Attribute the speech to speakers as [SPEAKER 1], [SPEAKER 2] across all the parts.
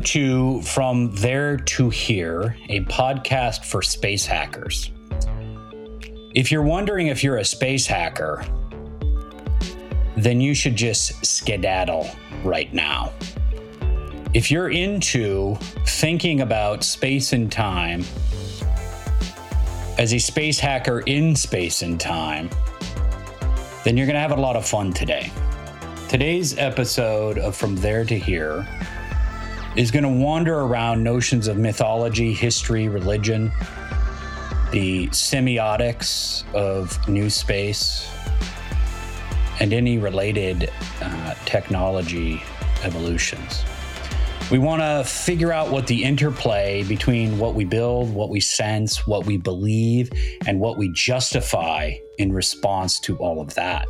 [SPEAKER 1] Welcome to From There to Here, a podcast for space hackers. If you're wondering if you're a space hacker, then you should just skedaddle right now. If you're into thinking about space and time as a space hacker in space and time, then you're going to have a lot of fun today. Today's episode of From There to Here is going to wander around notions of mythology, history, religion, the semiotics of new space, and any related uh, technology evolutions. We want to figure out what the interplay between what we build, what we sense, what we believe, and what we justify in response to all of that.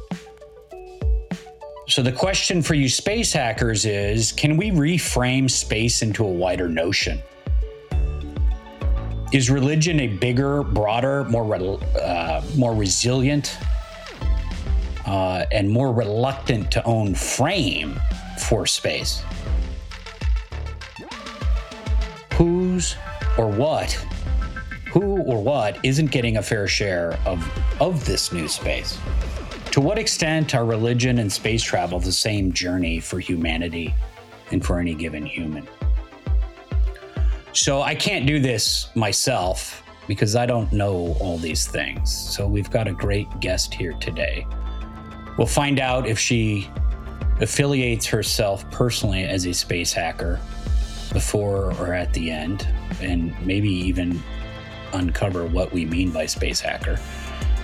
[SPEAKER 1] So, the question for you space hackers is can we reframe space into a wider notion? Is religion a bigger, broader, more, uh, more resilient, uh, and more reluctant to own frame for space? Who's or what? Who or what isn't getting a fair share of, of this new space? To what extent are religion and space travel the same journey for humanity and for any given human? So I can't do this myself because I don't know all these things. So we've got a great guest here today. We'll find out if she affiliates herself personally as a space hacker before or at the end, and maybe even uncover what we mean by space hacker.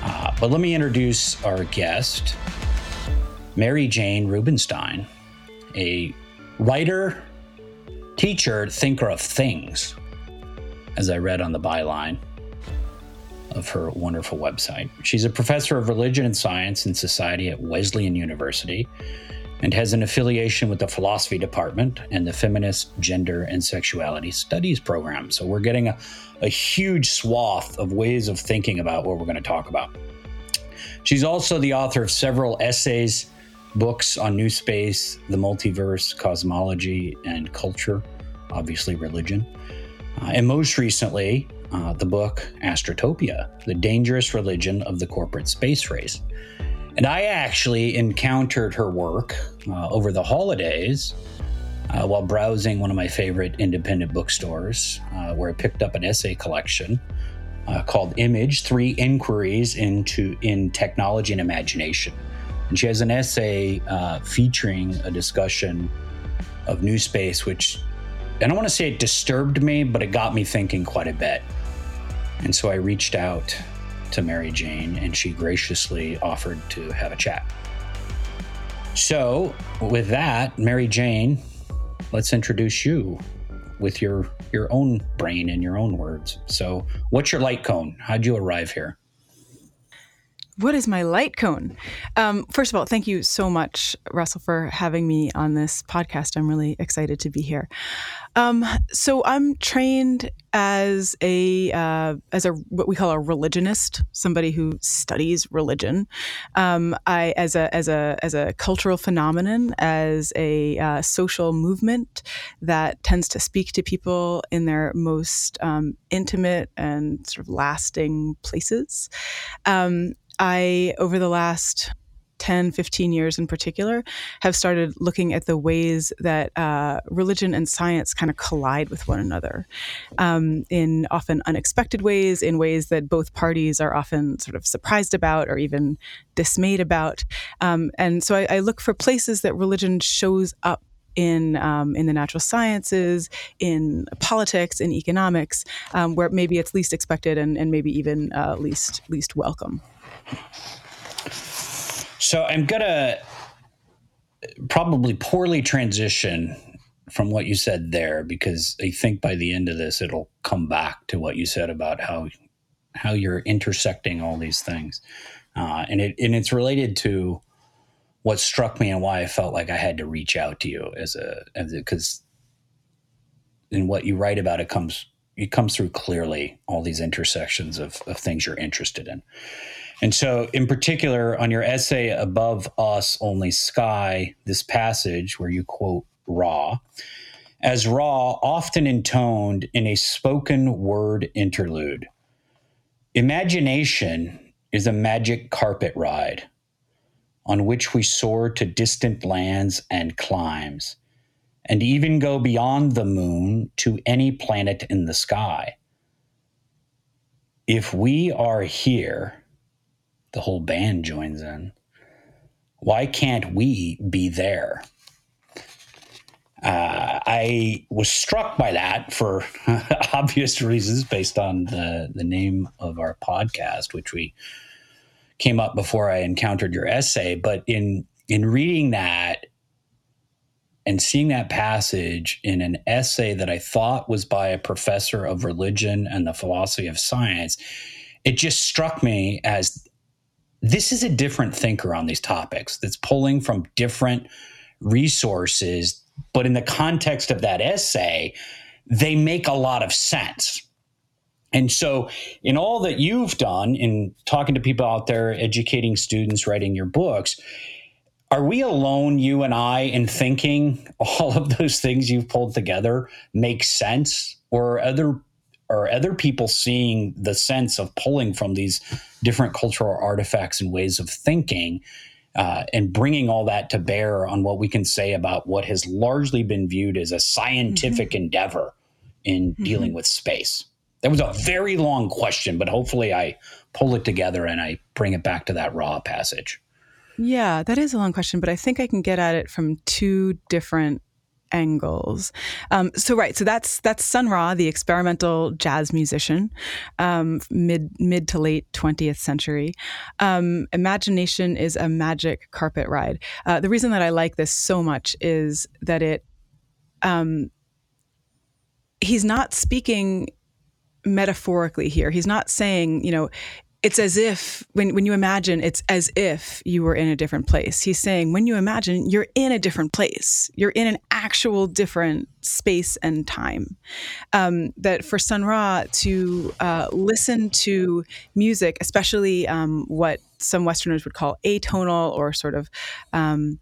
[SPEAKER 1] Uh, but let me introduce our guest, Mary Jane Rubenstein, a writer, teacher, thinker of things, as I read on the byline of her wonderful website. She's a professor of religion and science and society at Wesleyan University and has an affiliation with the philosophy department and the feminist gender and sexuality studies program. So we're getting a, a huge swath of ways of thinking about what we're going to talk about. She's also the author of several essays, books on new space, the multiverse, cosmology, and culture, obviously religion. Uh, and most recently, uh, the book Astrotopia, The Dangerous Religion of the Corporate Space Race. And I actually encountered her work uh, over the holidays uh, while browsing one of my favorite independent bookstores, uh, where I picked up an essay collection uh, called Image Three Inquiries into in Technology and Imagination. And she has an essay uh, featuring a discussion of new space, which I don't want to say it disturbed me, but it got me thinking quite a bit. And so I reached out to Mary Jane, and she graciously offered to have a chat. So, with that, Mary Jane, let's introduce you with your your own brain and your own words. So, what's your light cone? How'd you arrive here?
[SPEAKER 2] What is my light cone? Um, first of all, thank you so much, Russell, for having me on this podcast. I'm really excited to be here. Um, so I'm trained as a uh, as a what we call a religionist, somebody who studies religion. Um, I as a as a as a cultural phenomenon, as a uh, social movement that tends to speak to people in their most um, intimate and sort of lasting places. Um, I, over the last 10, 15 years in particular, have started looking at the ways that uh, religion and science kind of collide with one another um, in often unexpected ways, in ways that both parties are often sort of surprised about or even dismayed about. Um, and so I, I look for places that religion shows up in um, in the natural sciences, in politics, in economics, um, where maybe it's least expected and, and maybe even uh, least least welcome.
[SPEAKER 1] So I'm gonna probably poorly transition from what you said there because I think by the end of this it'll come back to what you said about how how you're intersecting all these things, uh, and it and it's related to what struck me and why I felt like I had to reach out to you as a as because in what you write about it comes it comes through clearly all these intersections of, of things you're interested in. And so, in particular, on your essay, Above Us, Only Sky, this passage where you quote Ra, as Ra often intoned in a spoken word interlude. Imagination is a magic carpet ride on which we soar to distant lands and climes, and even go beyond the moon to any planet in the sky. If we are here, the whole band joins in. Why can't we be there? Uh, I was struck by that for obvious reasons, based on the the name of our podcast, which we came up before I encountered your essay. But in in reading that and seeing that passage in an essay that I thought was by a professor of religion and the philosophy of science, it just struck me as this is a different thinker on these topics that's pulling from different resources. But in the context of that essay, they make a lot of sense. And so, in all that you've done in talking to people out there, educating students, writing your books, are we alone, you and I, in thinking all of those things you've pulled together make sense? Or are other are other people seeing the sense of pulling from these different cultural artifacts and ways of thinking uh, and bringing all that to bear on what we can say about what has largely been viewed as a scientific mm-hmm. endeavor in mm-hmm. dealing with space? That was a very long question, but hopefully I pull it together and I bring it back to that Ra passage.
[SPEAKER 2] Yeah, that is a long question, but I think I can get at it from two different angles. Um, so right, so that's that's Sun Ra, the experimental jazz musician, um, mid mid to late twentieth century. Um, Imagination is a magic carpet ride. Uh, the reason that I like this so much is that it. Um, he's not speaking metaphorically here. He's not saying, you know, it's as if when, when you imagine it's as if you were in a different place. He's saying when you imagine you're in a different place. You're in an actual different space and time. Um, that for Sun Ra to uh, listen to music especially um, what some westerners would call atonal or sort of um,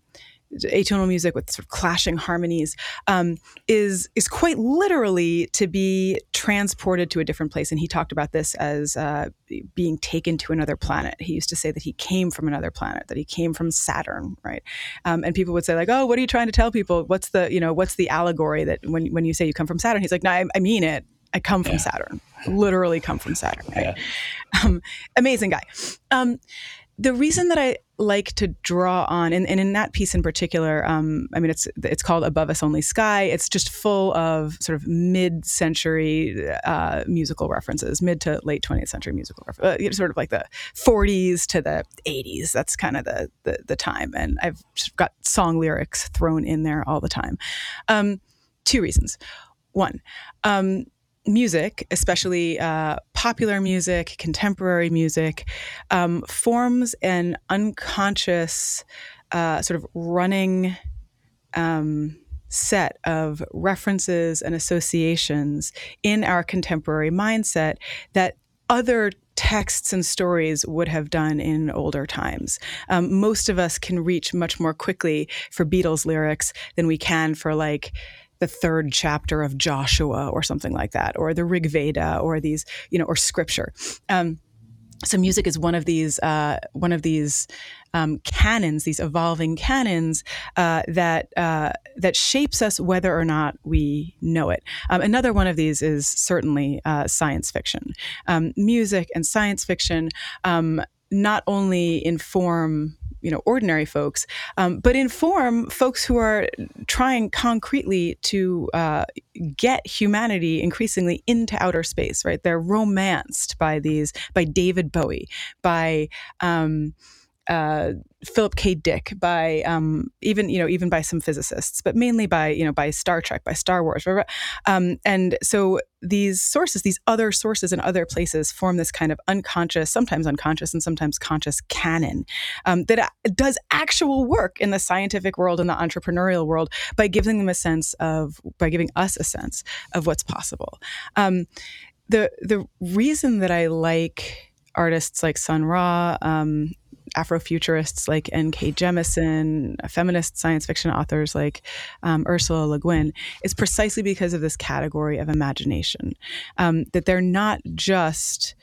[SPEAKER 2] atonal music with sort of clashing harmonies um, is is quite literally to be transported to a different place. And he talked about this as uh, being taken to another planet. He used to say that he came from another planet, that he came from Saturn, right? Um, and people would say like, "Oh, what are you trying to tell people? What's the you know what's the allegory that when when you say you come from Saturn?" He's like, "No, I, I mean it. I come from yeah. Saturn. Literally come from Saturn." Right? Yeah. Um, amazing guy. Um, the reason that I like to draw on, and, and in that piece in particular, um, I mean, it's it's called "Above Us Only Sky." It's just full of sort of mid-century uh, musical references, mid to late 20th century musical references, uh, sort of like the 40s to the 80s. That's kind of the, the, the time, and I've got song lyrics thrown in there all the time. Um, two reasons. One, um, music, especially uh, popular music, contemporary music, um, forms an unconscious uh, sort of running um, set of references and associations in our contemporary mindset that other texts and stories would have done in older times. Um, most of us can reach much more quickly for Beatles lyrics than we can for like the third chapter of Joshua or something like that, or the Rig Veda, or these, you know, or scripture. Um, so music is one of these uh, one of these um, canons, these evolving canons uh, that uh, that shapes us whether or not we know it. Um, another one of these is certainly uh, science fiction. Um, music and science fiction um, not only inform you know ordinary folks, um, but inform folks who are trying concretely to uh, get humanity increasingly into outer space. Right? They're romanced by these by David Bowie, by um, uh, Philip K. Dick, by um, even you know even by some physicists, but mainly by you know by Star Trek, by Star Wars, um, and so these sources, these other sources in other places, form this kind of unconscious, sometimes unconscious, and sometimes conscious canon um, that uh, does actual work in the scientific world and the entrepreneurial world by giving them a sense of by giving us a sense of what's possible. Um, the the reason that I like artists like Sun Ra um, Afrofuturists like N.K. Jemisin, feminist science fiction authors like um, Ursula Le Guin, is precisely because of this category of imagination. Um, that they're not just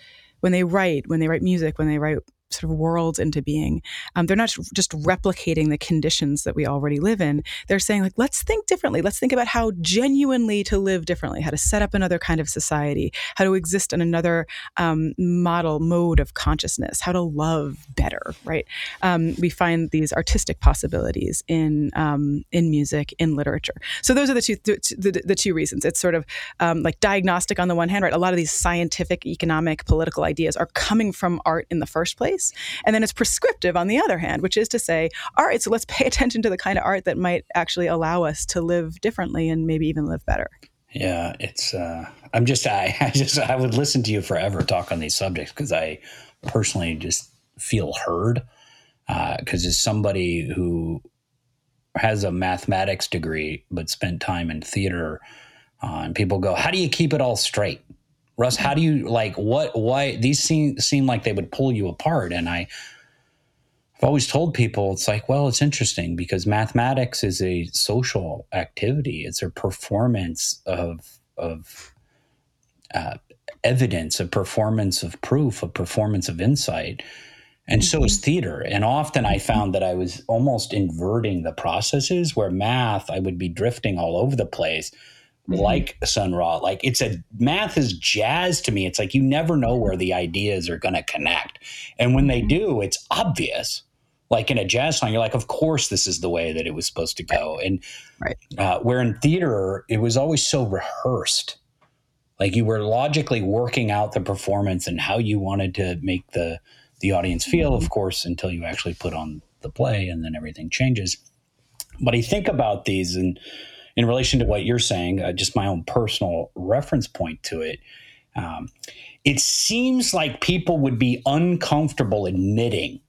[SPEAKER 2] when they write, when they write music, when they write sort of worlds into being. Um, they're not just replicating the conditions that we already live in. They're saying, like, let's think differently. Let's think about how genuinely to live differently, how to set up another kind of society, how to exist in another um, model, mode of consciousness, how to love better, right? Um, we find these artistic possibilities in um, in music, in literature. So those are the two the, the, the two reasons. It's sort of um, like diagnostic on the one hand, right? A lot of these scientific, economic, political ideas are coming from art in the first place and then it's prescriptive on the other hand, which is to say, all right, so let's pay attention to the kind of art that might actually allow us to live differently and maybe even live better.
[SPEAKER 1] Yeah, it's. Uh, I'm just. I, I just. I would listen to you forever talk on these subjects because I personally just feel heard. Because uh, as somebody who has a mathematics degree but spent time in theater, uh, and people go, "How do you keep it all straight?" Russ, how do you like what why these seem seem like they would pull you apart and I I've always told people it's like, well, it's interesting because mathematics is a social activity. It's a performance of of uh, evidence, a performance of proof, a performance of insight. And so is mm-hmm. theater. And often I found that I was almost inverting the processes where math, I would be drifting all over the place mm-hmm. like Sun Ra. Like it's a math is jazz to me. It's like you never know where the ideas are going to connect. And when they mm-hmm. do, it's obvious. Like in a jazz song, you're like, of course, this is the way that it was supposed to go. And right. uh, where in theater, it was always so rehearsed. Like you were logically working out the performance and how you wanted to make the the audience feel, mm-hmm. of course, until you actually put on the play and then everything changes. But I think about these and in relation to what you're saying, uh, just my own personal reference point to it, um, it seems like people would be uncomfortable admitting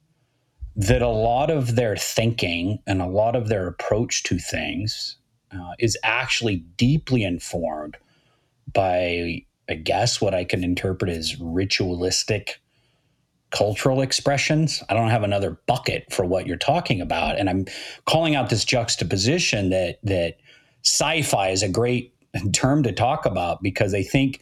[SPEAKER 1] that a lot of their thinking and a lot of their approach to things uh, is actually deeply informed by, I guess, what I can interpret as ritualistic cultural expressions. I don't have another bucket for what you're talking about, and I'm calling out this juxtaposition that that sci-fi is a great term to talk about because I think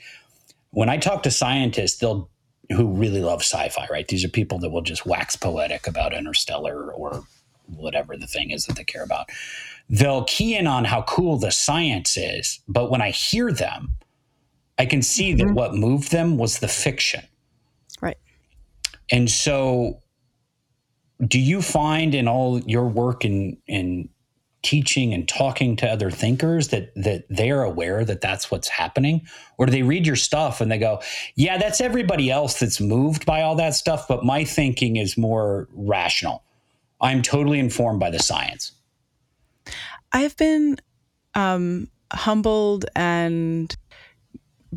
[SPEAKER 1] when I talk to scientists, they'll who really love sci-fi, right? These are people that will just wax poetic about interstellar or whatever the thing is that they care about. They'll key in on how cool the science is, but when I hear them, I can see mm-hmm. that what moved them was the fiction.
[SPEAKER 2] Right.
[SPEAKER 1] And so do you find in all your work in in teaching and talking to other thinkers that that they're aware that that's what's happening? Or do they read your stuff and they go yeah that's everybody else that's moved by all that stuff but my thinking is more rational. I'm totally informed by the science.
[SPEAKER 2] I've been um, humbled and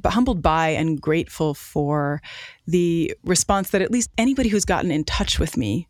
[SPEAKER 2] humbled by and grateful for the response that at least anybody who's gotten in touch with me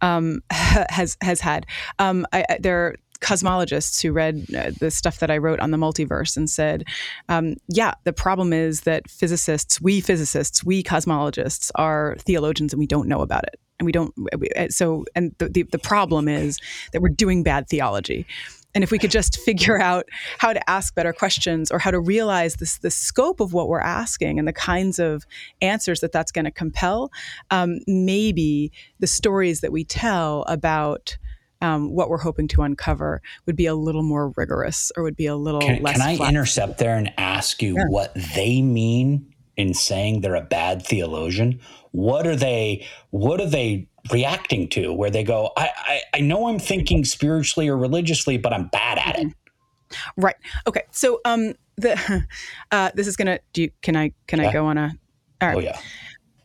[SPEAKER 2] um, has has had. Um, I, I, there cosmologists who read uh, the stuff that I wrote on the multiverse and said, um, yeah, the problem is that physicists, we physicists, we cosmologists are theologians and we don't know about it. And we don't, uh, so, and the, the, the problem is that we're doing bad theology. And if we could just figure out how to ask better questions or how to realize this, the scope of what we're asking and the kinds of answers that that's going to compel, um, maybe the stories that we tell about um, what we're hoping to uncover would be a little more rigorous or would be a little
[SPEAKER 1] can,
[SPEAKER 2] less.
[SPEAKER 1] Can I flat. intercept there and ask you what they mean in saying they're a bad theologian? What are they? What are they reacting to? Where they go, I, I, I know I'm thinking spiritually or religiously, but I'm bad at it.
[SPEAKER 2] Right. Okay. So um, the uh, this is gonna. Do you, can I can yeah. I go on a?
[SPEAKER 1] All right. Oh yeah.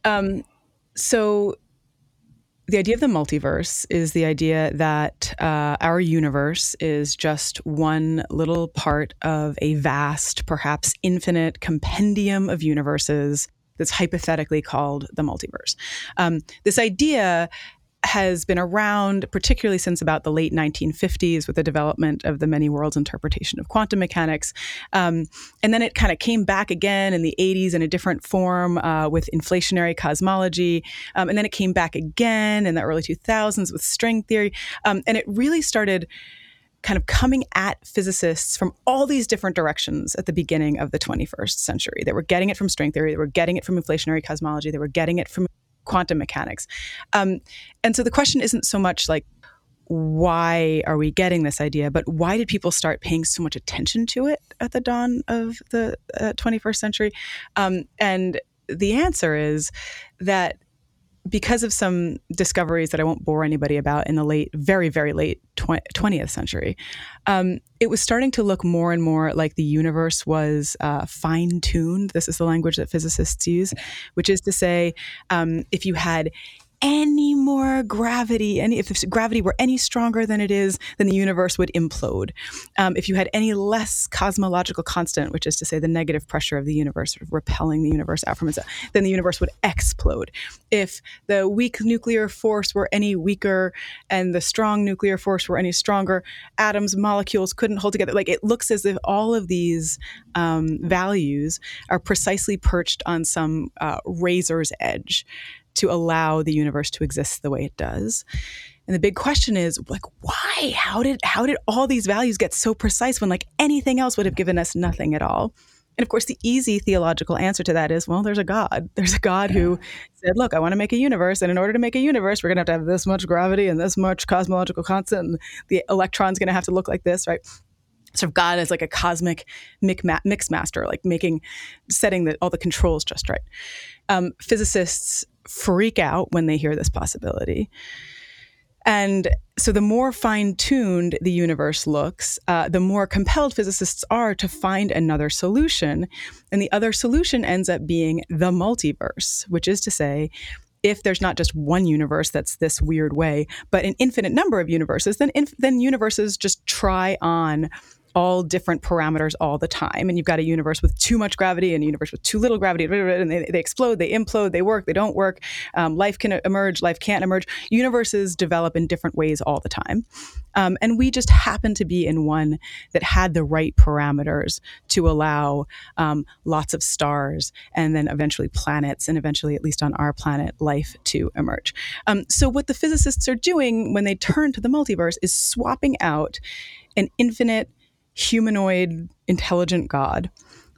[SPEAKER 2] Um, so the idea of the multiverse is the idea that uh, our universe is just one little part of a vast, perhaps infinite compendium of universes that's hypothetically called the multiverse. Um, this idea has been around, particularly since about the late 1950s with the development of the many worlds interpretation of quantum mechanics. Um, and then it kind of came back again in the 80s in a different form uh, with inflationary cosmology. Um, and then it came back again in the early 2000s with string theory. Um, and it really started kind of coming at physicists from all these different directions at the beginning of the 21st century. They were getting it from string theory, they were getting it from inflationary cosmology, they were getting it from quantum mechanics. Um, and so the question isn't so much like, why are we getting this idea? But why did people start paying so much attention to it at the dawn of the uh, 21st century? Um, and the answer is that because of some discoveries that I won't bore anybody about in the late, very, very late 20th century, um, it was starting to look more and more like the universe was uh, fine tuned. This is the language that physicists use, which is to say, um, if you had any more gravity, any if gravity were any stronger than it is, then the universe would implode. Um, if you had any less cosmological constant, which is to say the negative pressure of the universe sort of repelling the universe out from itself, then the universe would explode. If the weak nuclear force were any weaker and the strong nuclear force were any stronger, atoms, molecules couldn't hold together. Like it looks as if all of these um, values are precisely perched on some uh, razor's edge to allow the universe to exist the way it does. And the big question is like why? How did how did all these values get so precise when like anything else would have given us nothing at all? And of course, the easy theological answer to that is, well, there's a God. There's a God who said, look, I want to make a universe. And in order to make a universe, we're going to have to have this much gravity and this much cosmological constant. And the electron's going to have to look like this, right? Sort of God as like a cosmic mix master, like making, setting the, all the controls just right. Um, physicists freak out when they hear this possibility. And so, the more fine tuned the universe looks, uh, the more compelled physicists are to find another solution. And the other solution ends up being the multiverse, which is to say, if there's not just one universe that's this weird way, but an infinite number of universes, then inf- then universes just try on all different parameters all the time. And you've got a universe with too much gravity and a universe with too little gravity, and they, they explode, they implode, they work, they don't work. Um, life can emerge, life can't emerge. Universes develop in different ways all the time. Um, and we just happen to be in one that had the right parameters to allow um, lots of stars and then eventually planets, and eventually, at least on our planet, life to emerge. Um, so, what the physicists are doing when they turn to the multiverse is swapping out an infinite humanoid, intelligent God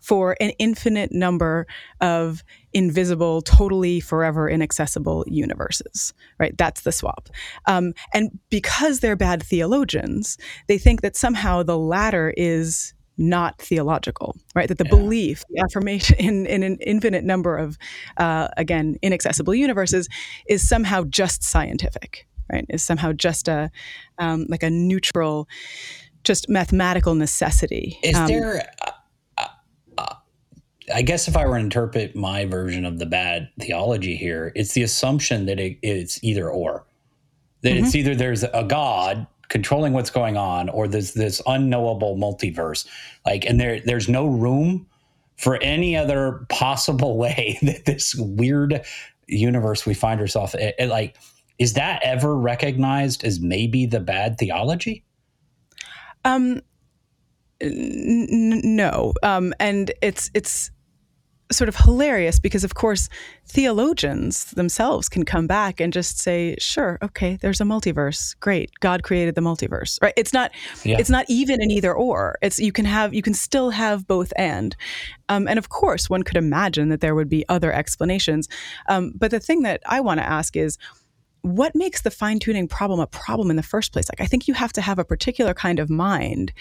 [SPEAKER 2] for an infinite number of invisible, totally forever inaccessible universes, right? That's the swap. Um, and because they're bad theologians, they think that somehow the latter is not theological, right? That the yeah. belief, the affirmation in, in, an infinite number of, uh, again, inaccessible universes is somehow just scientific, right? Is somehow just a, um, like a neutral, just mathematical necessity.
[SPEAKER 1] Is um, there? Uh, uh, uh, I guess if I were to interpret my version of the bad theology here, it's the assumption that it, it's either or. That mm-hmm. it's either there's a God controlling what's going on, or there's this unknowable multiverse. Like, and there there's no room for any other possible way that this weird universe we find ourselves in, like is that ever recognized as maybe the bad theology
[SPEAKER 2] um, n- no, um, and it's it's sort of hilarious because of course theologians themselves can come back and just say sure okay there's a multiverse. Great. God created the multiverse right? It's not yeah. it's not even an either or. It's you can have you can still have both and. Um, and of course one could imagine that there would be other explanations. Um, but the thing that i want to ask is what makes the fine tuning problem a problem in the first place? Like, I think you have to have a particular kind of mind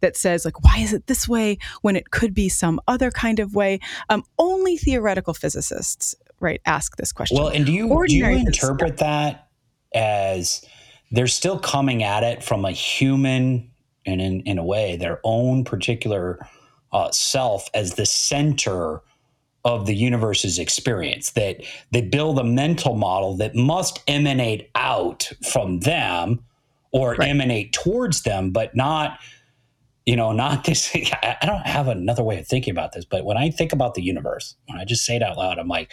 [SPEAKER 2] that says, like, why is it this way when it could be some other kind of way? Um, only theoretical physicists, right, ask this question.
[SPEAKER 1] Well, and do you, do you interpret that as they're still coming at it from a human and in, in a way their own particular uh, self as the center of the universe's experience that they build a mental model that must emanate out from them or right. emanate towards them but not you know not this i don't have another way of thinking about this but when i think about the universe when i just say it out loud i'm like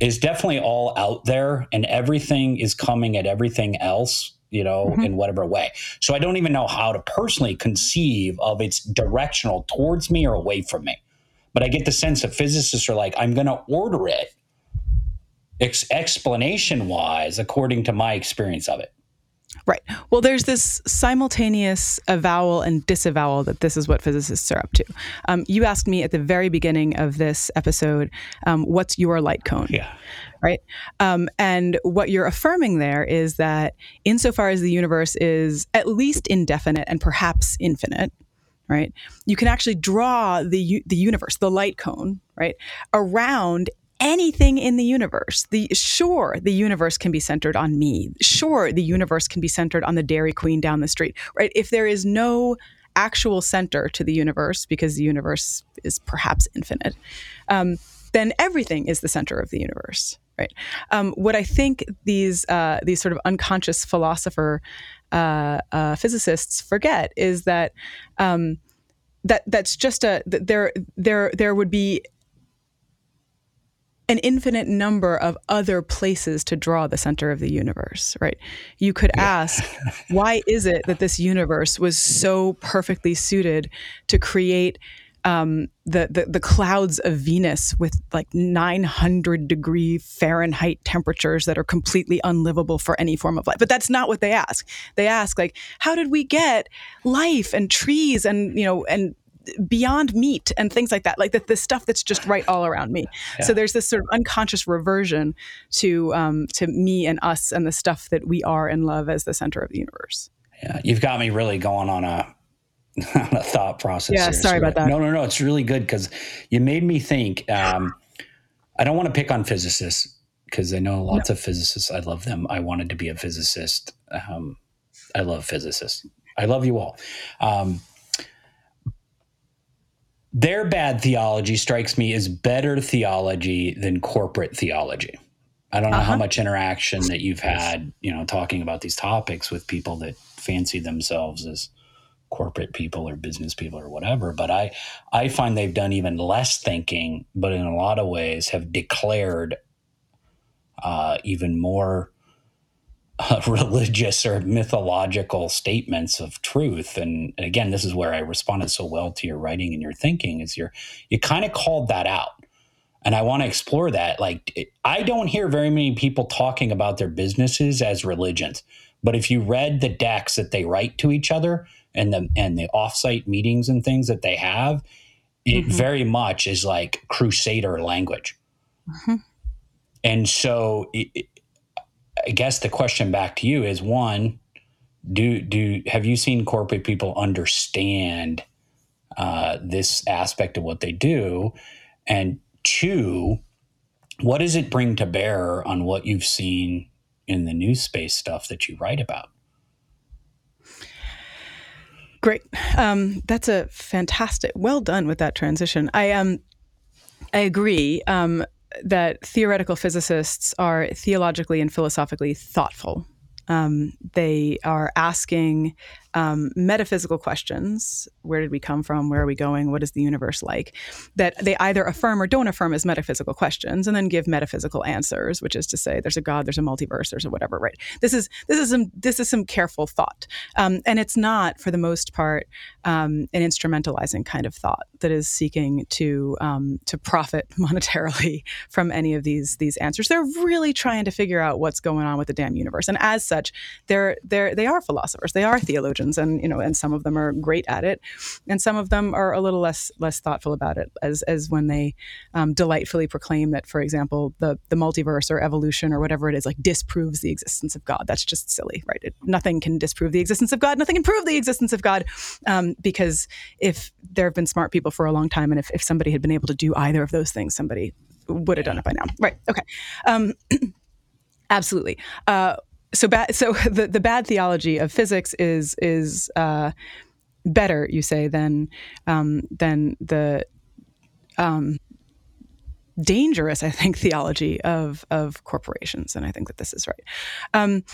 [SPEAKER 1] is definitely all out there and everything is coming at everything else you know, mm-hmm. in whatever way. So I don't even know how to personally conceive of its directional towards me or away from me. But I get the sense that physicists are like, I'm going to order it ex- explanation wise according to my experience of it.
[SPEAKER 2] Right. Well, there's this simultaneous avowal and disavowal that this is what physicists are up to. Um, you asked me at the very beginning of this episode, um, what's your light cone?
[SPEAKER 1] Yeah.
[SPEAKER 2] Right. Um, and what you're affirming there is that insofar as the universe is at least indefinite and perhaps infinite, right, you can actually draw the the universe, the light cone, right, around anything in the universe. The sure the universe can be centered on me. Sure the universe can be centered on the Dairy Queen down the street. Right? If there is no actual center to the universe because the universe is perhaps infinite, um, then everything is the center of the universe. Right. Um, what I think these uh, these sort of unconscious philosopher uh, uh, physicists forget is that um, that that's just a there there there would be an infinite number of other places to draw the center of the universe, right? You could ask, why is it that this universe was so perfectly suited to create um, the, the, the clouds of Venus with like 900 degree Fahrenheit temperatures that are completely unlivable for any form of life. But that's not what they ask. They ask like, how did we get life and trees and you know and beyond meat and things like that, like the, the stuff that's just right all around me. Yeah. So there's this sort of unconscious reversion to um, to me and us and the stuff that we are and love as the center of the universe.
[SPEAKER 1] Yeah, you've got me really going on a on a thought process.
[SPEAKER 2] Yeah,
[SPEAKER 1] here.
[SPEAKER 2] sorry
[SPEAKER 1] so,
[SPEAKER 2] about that.
[SPEAKER 1] No, no, no. It's really good because you made me think. Um, I don't want to pick on physicists because I know lots no. of physicists. I love them. I wanted to be a physicist. Um, I love physicists. I love you all. Um, their bad theology strikes me as better theology than corporate theology. I don't know uh-huh. how much interaction that you've had, you know, talking about these topics with people that fancy themselves as corporate people or business people or whatever, but I I find they've done even less thinking, but in a lot of ways have declared uh, even more uh, religious or mythological statements of truth. And, and again, this is where I responded so well to your writing and your thinking is you're, you kind of called that out. And I want to explore that. Like, I don't hear very many people talking about their businesses as religions. But if you read the decks that they write to each other and the and the offsite meetings and things that they have, it mm-hmm. very much is like crusader language. Mm-hmm. And so it, I guess the question back to you is one, do do have you seen corporate people understand uh, this aspect of what they do? And two, what does it bring to bear on what you've seen in the new space stuff that you write about?
[SPEAKER 2] Great. Um, that's a fantastic. Well done with that transition. I um, I agree. Um, that theoretical physicists are theologically and philosophically thoughtful. Um, they are asking um, metaphysical questions. Where did we come from? Where are we going? What is the universe like? That they either affirm or don't affirm as metaphysical questions and then give metaphysical answers which is to say there's a god there's a multiverse there's a whatever right? This is this is some this is some careful thought. Um, and it's not for the most part um, an instrumentalizing kind of thought that is seeking to um, to profit monetarily from any of these these answers. They're really trying to figure out what's going on with the damn universe. And as such they're they're they are philosophers. They are theologians and you know and some of them are great at it and some of them are a little less less thoughtful about it as as when they um, delightfully proclaim that for example the the multiverse or evolution or whatever it is like disproves the existence of god. That's just silly right? It, nothing can disprove the existence of god. Nothing can prove the existence of god um, because if there have been smart people for a long time and if, if somebody had been able to do either of those things somebody would have done it by now. Right. Okay. Um, absolutely. Uh, so bad so the, the bad theology of physics is is uh, better you say than um, than the um, dangerous I think theology of of corporations and I think that this is right. Um,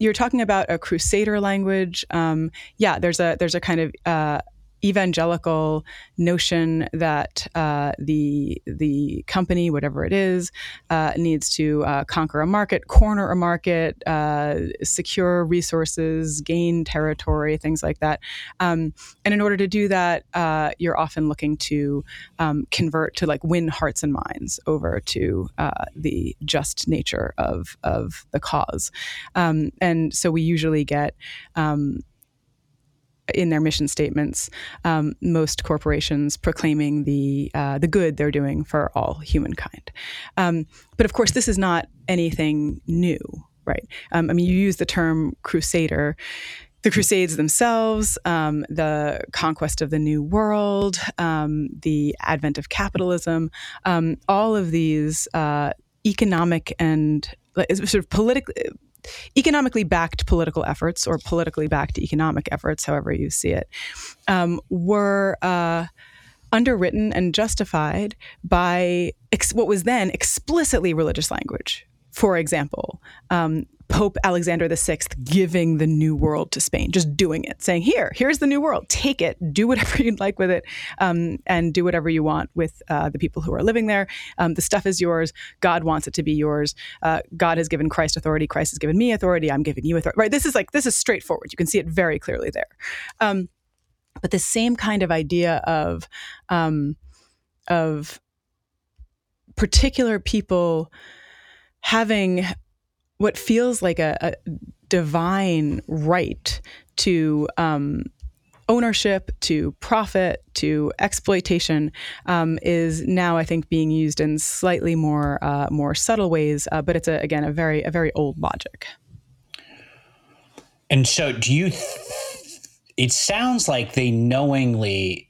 [SPEAKER 2] you're talking about a crusader language. Um, yeah, there's a there's a kind of uh, evangelical notion that uh, the the company, whatever it is, uh, needs to uh, conquer a market, corner a market, uh, secure resources, gain territory, things like that. Um, and in order to do that, uh, you're often looking to um, convert to like win hearts and minds over to uh, the just nature of of the cause. Um, and so we usually get um, in their mission statements, um, most corporations proclaiming the uh, the good they're doing for all humankind. Um, but of course, this is not anything new, right? Um, I mean, you use the term crusader. The Crusades themselves, um, the conquest of the New World, um, the advent of capitalism, um, all of these uh, economic and sort of political economically backed political efforts or politically backed economic efforts, however you see it, um, were uh, underwritten and justified by ex- what was then explicitly religious language. For example, um, Pope Alexander VI giving the new world to Spain, just doing it, saying, Here, here's the new world, take it, do whatever you'd like with it, um, and do whatever you want with uh, the people who are living there. Um, the stuff is yours. God wants it to be yours. Uh, God has given Christ authority. Christ has given me authority. I'm giving you authority. Right? This is like, this is straightforward. You can see it very clearly there. Um, but the same kind of idea of, um, of particular people having what feels like a, a divine right to um, ownership, to profit, to exploitation um, is now, I think, being used in slightly more uh, more subtle ways. Uh, but it's a, again a very a very old logic.
[SPEAKER 1] And so, do you? Th- it sounds like they knowingly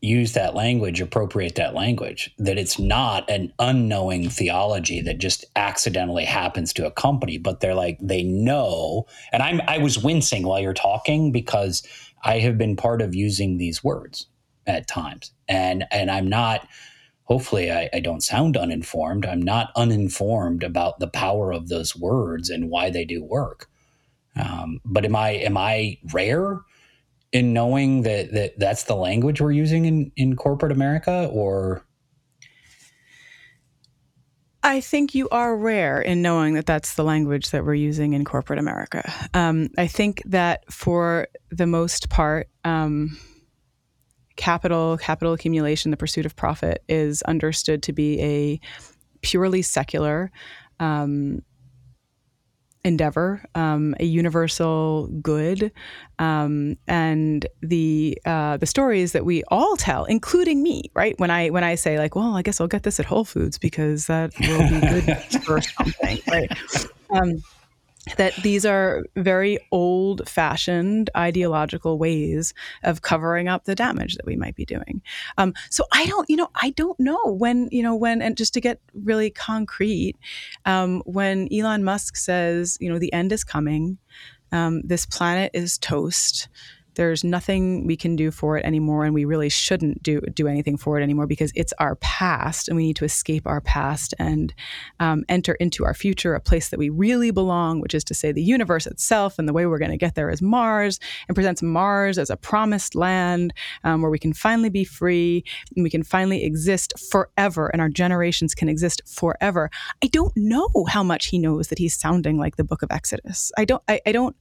[SPEAKER 1] use that language, appropriate that language, that it's not an unknowing theology that just accidentally happens to a company, but they're like, they know. And I'm, I was wincing while you're talking because I have been part of using these words at times. And, and I'm not, hopefully I, I don't sound uninformed. I'm not uninformed about the power of those words and why they do work. Um, but am I, am I rare? In knowing that, that that's the language we're using in, in corporate America or?
[SPEAKER 2] I think you are rare in knowing that that's the language that we're using in corporate America. Um, I think that for the most part, um, capital, capital accumulation, the pursuit of profit is understood to be a purely secular um, endeavor, um, a universal good, um, and the uh, the stories that we all tell, including me, right? When I when I say like, well, I guess I'll get this at Whole Foods because that will be good for something, right? Um, that these are very old fashioned ideological ways of covering up the damage that we might be doing. Um, so I don't, you know, I don't know when, you know, when, and just to get really concrete, um, when Elon Musk says, you know, the end is coming, um, this planet is toast, there's nothing we can do for it anymore, and we really shouldn't do do anything for it anymore because it's our past, and we need to escape our past and um, enter into our future, a place that we really belong, which is to say, the universe itself. And the way we're going to get there is Mars, and presents Mars as a promised land um, where we can finally be free and we can finally exist forever, and our generations can exist forever. I don't know how much he knows that he's sounding like the Book of Exodus. I don't. I, I don't.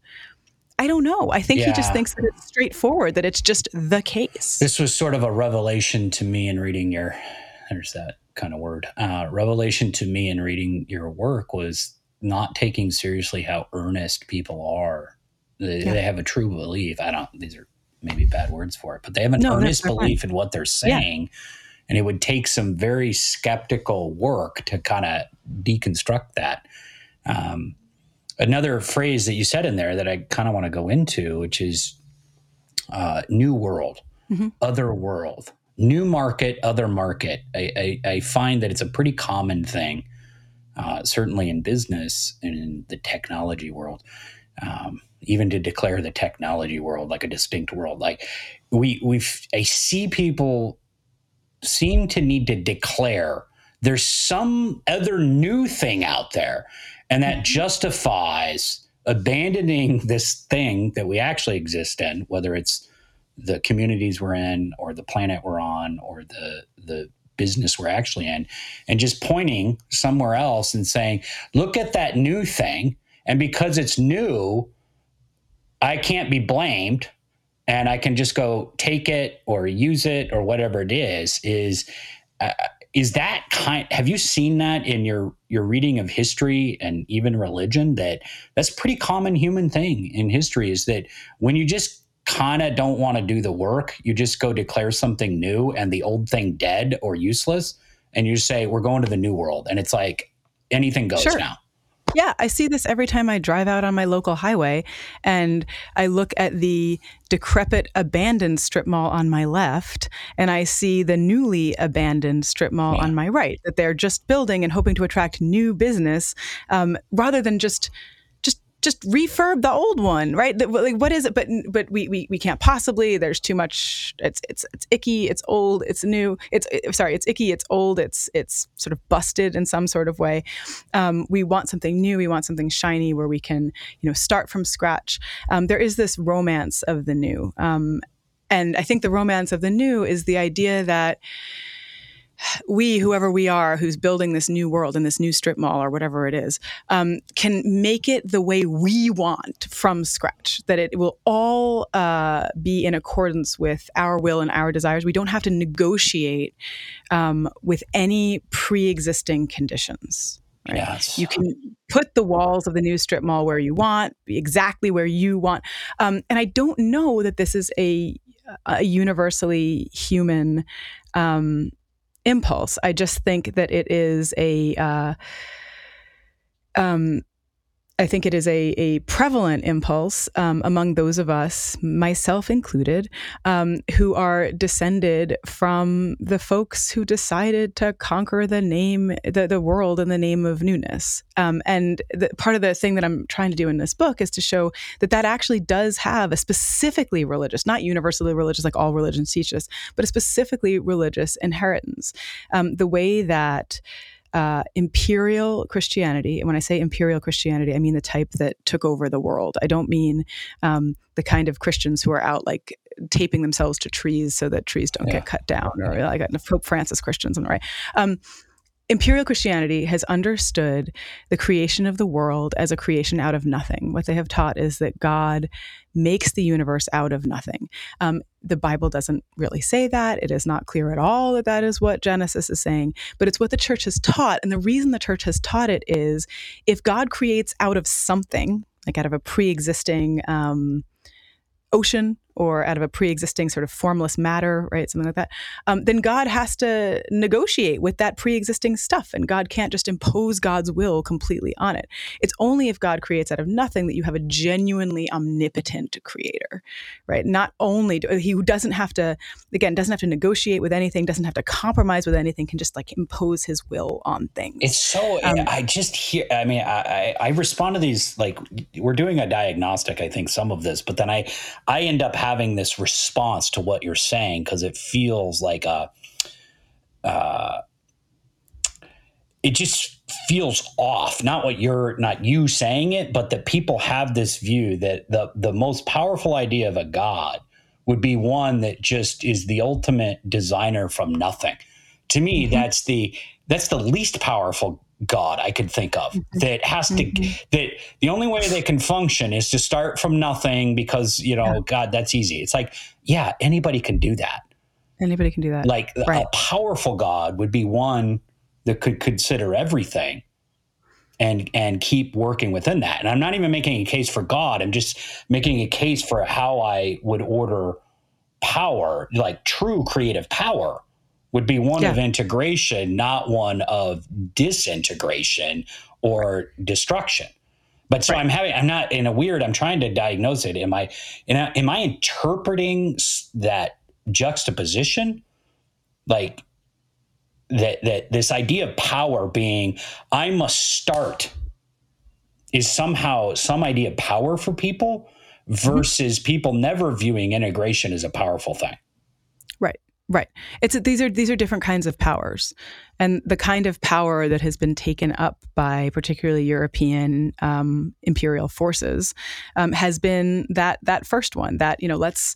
[SPEAKER 2] I don't know. I think yeah. he just thinks that it's straightforward, that it's just the case.
[SPEAKER 1] This was sort of a revelation to me in reading your, there's that kind of word. Uh, revelation to me in reading your work was not taking seriously how earnest people are. They, yeah. they have a true belief. I don't, these are maybe bad words for it, but they have an no, earnest belief in what they're saying. Yeah. And it would take some very skeptical work to kind of deconstruct that. Um, another phrase that you said in there that I kind of want to go into, which is uh, new world, mm-hmm. other world, new market, other market. I, I, I, find that it's a pretty common thing, uh, certainly in business and in the technology world. Um, even to declare the technology world like a distinct world, like we we I see people seem to need to declare there's some other new thing out there and that justifies abandoning this thing that we actually exist in, whether it's the communities we're in or the planet we're on or the the business we're actually in and just pointing somewhere else and saying look at that new thing. And because it's new i can't be blamed. And i can just go take it or use it or whatever it is is uh, is that kind have you seen that in your your reading of history and even religion that that's pretty common human thing in history is that when you just kind of don't want to do the work, you just go declare something new and the old thing dead or useless. And you say, we're going to the new world. And it's like anything goes sure. now.
[SPEAKER 2] Yeah, I see this every time I drive out on my local highway and I look at the decrepit abandoned strip mall on my left and I see the newly abandoned strip mall yeah. on my right that they're just building and hoping to attract new business um, rather than just just refurb the old one, right? The, like, what is it? But but we, we we can't possibly. There's too much. It's it's it's icky. It's old. It's new. It's it, sorry. It's icky. It's old. It's it's sort of busted in some sort of way. Um, we want something new. We want something shiny where we can you know start from scratch. Um, there is this romance of the new, um, and I think the romance of the new is the idea that we, whoever we are, who's building this new world in this new strip mall or whatever it is, um, can make it the way we want from scratch. That it will all uh, be in accordance with our will and our desires. We don't have to negotiate um, with any pre existing conditions. Right? Yes. You can put the walls of the new strip mall where you want, exactly where you want. Um, and I don't know that this is a, a universally human um, impulse. I just think that it is a uh, um, I think it is a, a prevalent impulse um, among those of us, myself included, um, who are descended from the folks who decided to conquer the name, the, the world in the name of newness. Um, and the, part of the thing that I'm trying to do in this book is to show that that actually does have a specifically religious, not universally religious like all religions teach us, but a specifically religious inheritance. Um, the way that uh, imperial Christianity. And when I say imperial Christianity, I mean the type that took over the world. I don't mean um, the kind of Christians who are out like taping themselves to trees so that trees don't yeah. get cut down, or like Pope Francis Christians the right. Um, Imperial Christianity has understood the creation of the world as a creation out of nothing. What they have taught is that God makes the universe out of nothing. Um, the Bible doesn't really say that. It is not clear at all that that is what Genesis is saying, but it's what the church has taught. And the reason the church has taught it is if God creates out of something, like out of a pre existing um, ocean or out of a pre-existing sort of formless matter, right, something like that, um, then God has to negotiate with that pre-existing stuff, and God can't just impose God's will completely on it. It's only if God creates out of nothing that you have a genuinely omnipotent creator, right? Not only do, he doesn't have to, again, doesn't have to negotiate with anything, doesn't have to compromise with anything, can just like impose his will on things.
[SPEAKER 1] It's so. Um, I just hear. I mean, I, I respond to these like we're doing a diagnostic. I think some of this, but then I I end up having this response to what you're saying because it feels like a uh, it just feels off not what you're not you saying it but that people have this view that the the most powerful idea of a god would be one that just is the ultimate designer from nothing to me mm-hmm. that's the that's the least powerful god i could think of mm-hmm. that has to mm-hmm. that the only way they can function is to start from nothing because you know yeah. god that's easy it's like yeah anybody can do that
[SPEAKER 2] anybody can do that
[SPEAKER 1] like right. a powerful god would be one that could consider everything and and keep working within that and i'm not even making a case for god i'm just making a case for how i would order power like true creative power would be one yeah. of integration, not one of disintegration or destruction. But so right. I'm having, I'm not in a weird, I'm trying to diagnose it. Am I, am I interpreting that juxtaposition? Like that, that this idea of power being, I must start is somehow some idea of power for people mm-hmm. versus mm-hmm. people never viewing integration as a powerful thing.
[SPEAKER 2] Right. It's these are these are different kinds of powers, and the kind of power that has been taken up by particularly European um, imperial forces um, has been that that first one. That you know, let's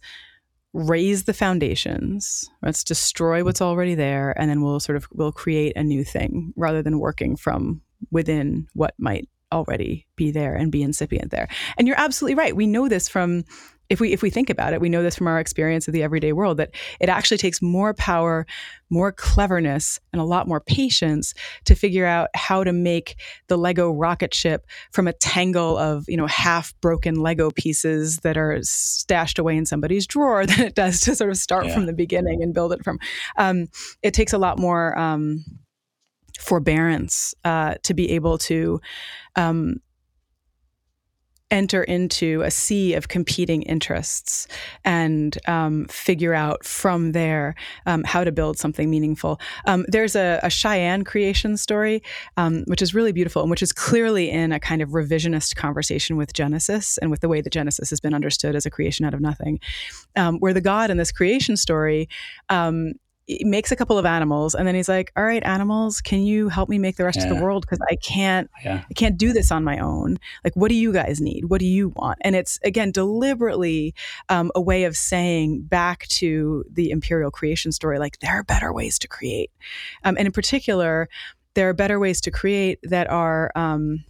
[SPEAKER 2] raise the foundations let's destroy what's already there and then we'll sort of we'll create a new thing rather than working from within what might already be there and be incipient there and you're absolutely right we know this from if we if we think about it, we know this from our experience of the everyday world that it actually takes more power, more cleverness, and a lot more patience to figure out how to make the Lego rocket ship from a tangle of you know half broken Lego pieces that are stashed away in somebody's drawer than it does to sort of start yeah. from the beginning and build it from. Um, it takes a lot more. Um, forbearance uh, to be able to um, enter into a sea of competing interests and um, figure out from there um, how to build something meaningful. Um, there's a, a, Cheyenne creation story, um, which is really beautiful and which is clearly in a kind of revisionist conversation with Genesis and with the way that Genesis has been understood as a creation out of nothing, um, where the God in this creation story um, makes a couple of animals and then he's like all right animals can you help me make the rest yeah. of the world? Because i can't yeah. i can't do this on my own. Like what do you guys need? What do you want? And it's again deliberately um, a way of saying back to the imperial creation story like there are better ways to create. Um, and in particular there are better ways to create that are um,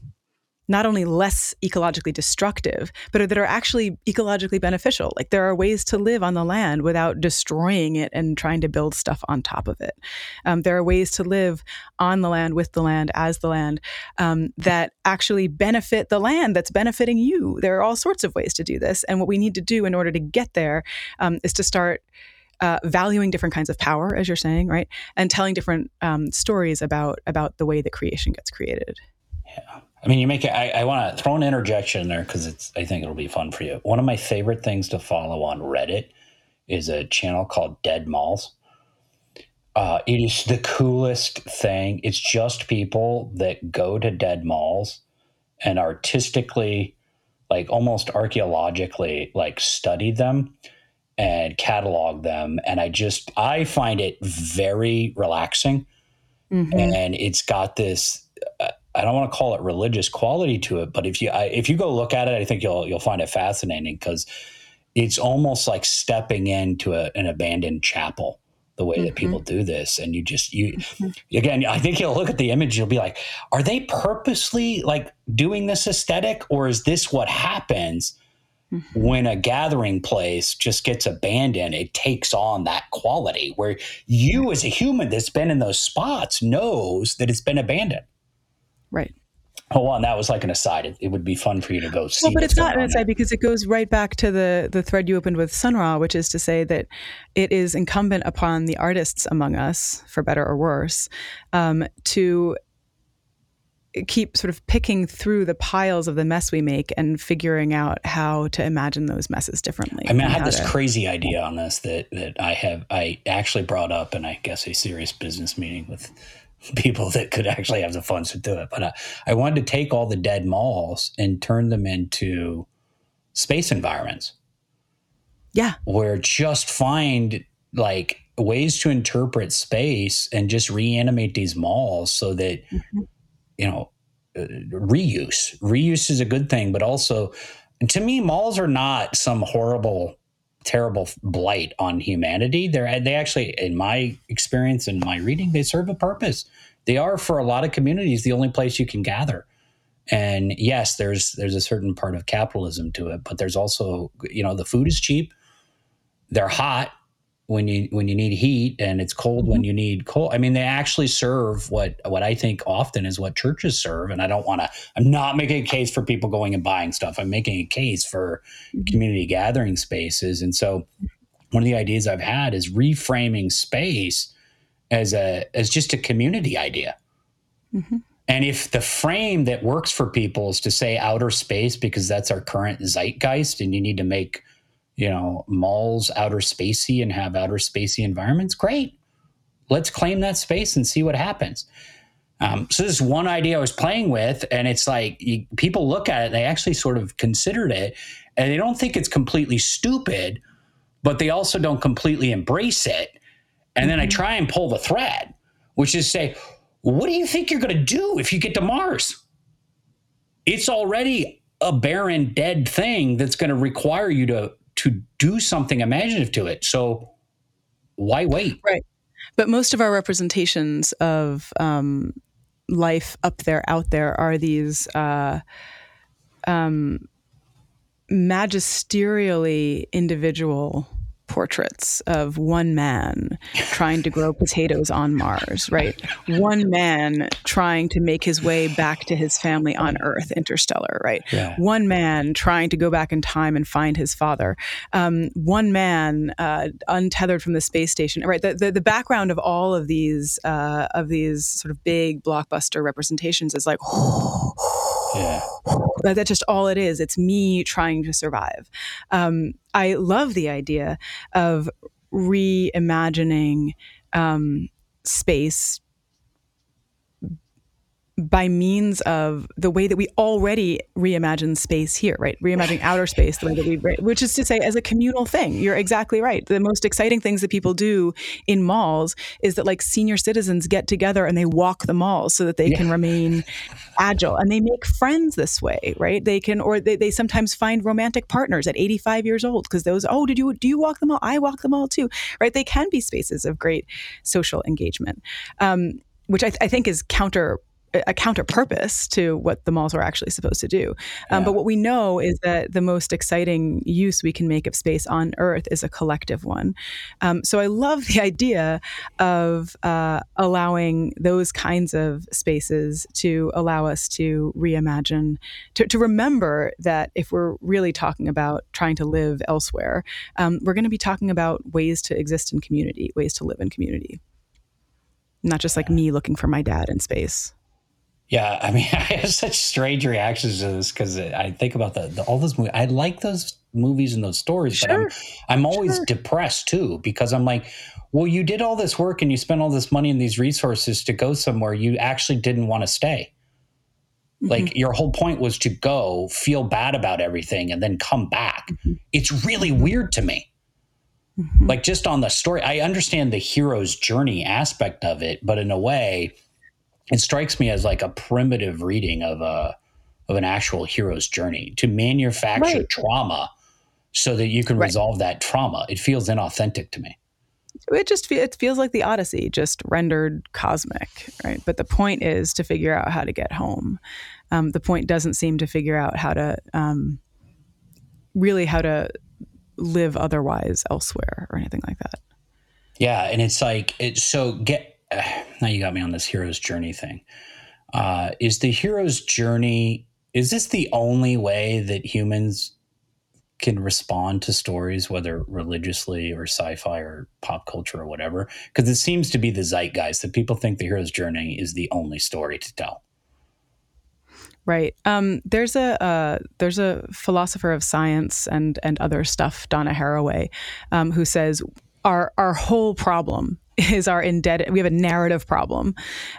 [SPEAKER 2] not only less ecologically destructive, but that are actually ecologically beneficial. Like there are ways to live on the land without destroying it and trying to build stuff on top of it. Um, there are ways to live on the land, with the land, as the land um, that actually benefit the land that's benefiting you. There are all sorts of ways to do this. And what we need to do in order to get there um, is to start. Uh, valuing different kinds of power, as you're saying, right, and telling different um, stories about about the way that creation gets created.
[SPEAKER 1] Yeah. I mean, you make it. I, I want to throw an interjection there because it's. I think it'll be fun for you. One of my favorite things to follow on Reddit is a channel called Dead Malls. Uh, it is the coolest thing. It's just people that go to dead malls and artistically, like almost archaeologically, like study them and catalog them. And I just I find it very relaxing, mm-hmm. and it's got this. I don't want to call it religious quality to it, but if you I, if you go look at it, I think you'll you'll find it fascinating because it's almost like stepping into a, an abandoned chapel the way mm-hmm. that people do this and you just you mm-hmm. again i think you'll look at the image you'll be like are they purposely like doing this aesthetic or is this what happens mm-hmm. when a gathering place just gets abandoned it takes on that quality where you as a human that's been in those spots knows that it's been abandoned
[SPEAKER 2] Right.
[SPEAKER 1] Oh, well, and that was like an aside. It, it, would be fun for you to go see.
[SPEAKER 2] Well, but it's not an aside because it goes right back to the the thread you opened with Sun Ra, which is to say that it is incumbent upon the artists among us, for better or worse, um, to keep sort of picking through the piles of the mess we make and figuring out how to imagine those messes differently.
[SPEAKER 1] I mean, I had this to... crazy idea on this that that I have I actually brought up in I guess a serious business meeting with people that could actually have the funds to do it. But uh, I wanted to take all the dead malls and turn them into space environments.
[SPEAKER 2] Yeah.
[SPEAKER 1] Where just find like ways to interpret space and just reanimate these malls so that, mm-hmm. you know, uh, reuse. Reuse is a good thing, but also, to me, malls are not some horrible terrible blight on humanity. They're uh, they actually, in my experience and my reading, they serve a purpose. They are for a lot of communities the only place you can gather. And yes, there's there's a certain part of capitalism to it, but there's also you know the food is cheap, they're hot, when you when you need heat and it's cold when mm-hmm. you need cold. I mean, they actually serve what what I think often is what churches serve. And I don't want to. I'm not making a case for people going and buying stuff. I'm making a case for mm-hmm. community gathering spaces. And so, one of the ideas I've had is reframing space as a as just a community idea. Mm-hmm. And if the frame that works for people is to say outer space because that's our current zeitgeist, and you need to make you know, malls outer spacey and have outer spacey environments, great. Let's claim that space and see what happens. Um, so this is one idea I was playing with, and it's like you, people look at it, they actually sort of considered it, and they don't think it's completely stupid, but they also don't completely embrace it. And mm-hmm. then I mm-hmm. try and pull the thread, which is say, what do you think you're going to do if you get to Mars? It's already a barren, dead thing that's going to require you to to do something imaginative to it. So why wait?
[SPEAKER 2] Right. But most of our representations of um, life up there, out there, are these uh, um, magisterially individual portraits of one man trying to grow potatoes on Mars, right? One man trying to make his way back to his family on Earth, interstellar, right? Yeah. One man trying to go back in time and find his father. Um, one man uh, untethered from the space station, right? The, the, the background of all of these uh, of these sort of big blockbuster representations is like. Yeah. That's just all it is. It's me trying to survive. Um, I love the idea of reimagining um, space by means of the way that we already reimagine space here, right? Reimagining outer space, the way that we, which is to say, as a communal thing. You're exactly right. The most exciting things that people do in malls is that like senior citizens get together and they walk the malls so that they yeah. can remain agile and they make friends this way, right? They can, or they, they sometimes find romantic partners at 85 years old because those, oh, did you, do you walk the mall? I walk the mall too, right? They can be spaces of great social engagement. Um, which I, th- I, think is counter a counter purpose to what the malls are actually supposed to do. Um, yeah. But what we know is that the most exciting use we can make of space on Earth is a collective one. Um, so I love the idea of uh, allowing those kinds of spaces to allow us to reimagine, to, to remember that if we're really talking about trying to live elsewhere, um, we're going to be talking about ways to exist in community, ways to live in community. Not just like me looking for my dad in space.
[SPEAKER 1] Yeah, I mean, I have such strange reactions to this because I think about the, the, all those movies. I like those movies and those stories, sure. but I'm I'm always sure. depressed too because I'm like, well, you did all this work and you spent all this money and these resources to go somewhere you actually didn't want to stay. Mm-hmm. Like your whole point was to go, feel bad about everything, and then come back. Mm-hmm. It's really weird to me. Mm-hmm. Like just on the story, I understand the hero's journey aspect of it, but in a way it strikes me as like a primitive reading of a of an actual hero's journey to manufacture right. trauma so that you can right. resolve that trauma. It feels inauthentic to me.
[SPEAKER 2] It just it feels like the Odyssey, just rendered cosmic, right? But the point is to figure out how to get home. Um, the point doesn't seem to figure out how to um, really how to live otherwise elsewhere or anything like that.
[SPEAKER 1] Yeah, and it's like it's so get now you got me on this hero's journey thing. Uh, is the hero's journey is this the only way that humans can respond to stories, whether religiously or sci-fi or pop culture or whatever? Because it seems to be the zeitgeist that people think the hero's journey is the only story to tell.
[SPEAKER 2] Right. Um, there's a uh, there's a philosopher of science and and other stuff, Donna Haraway, um, who says our our whole problem is our indebted. We have a narrative problem,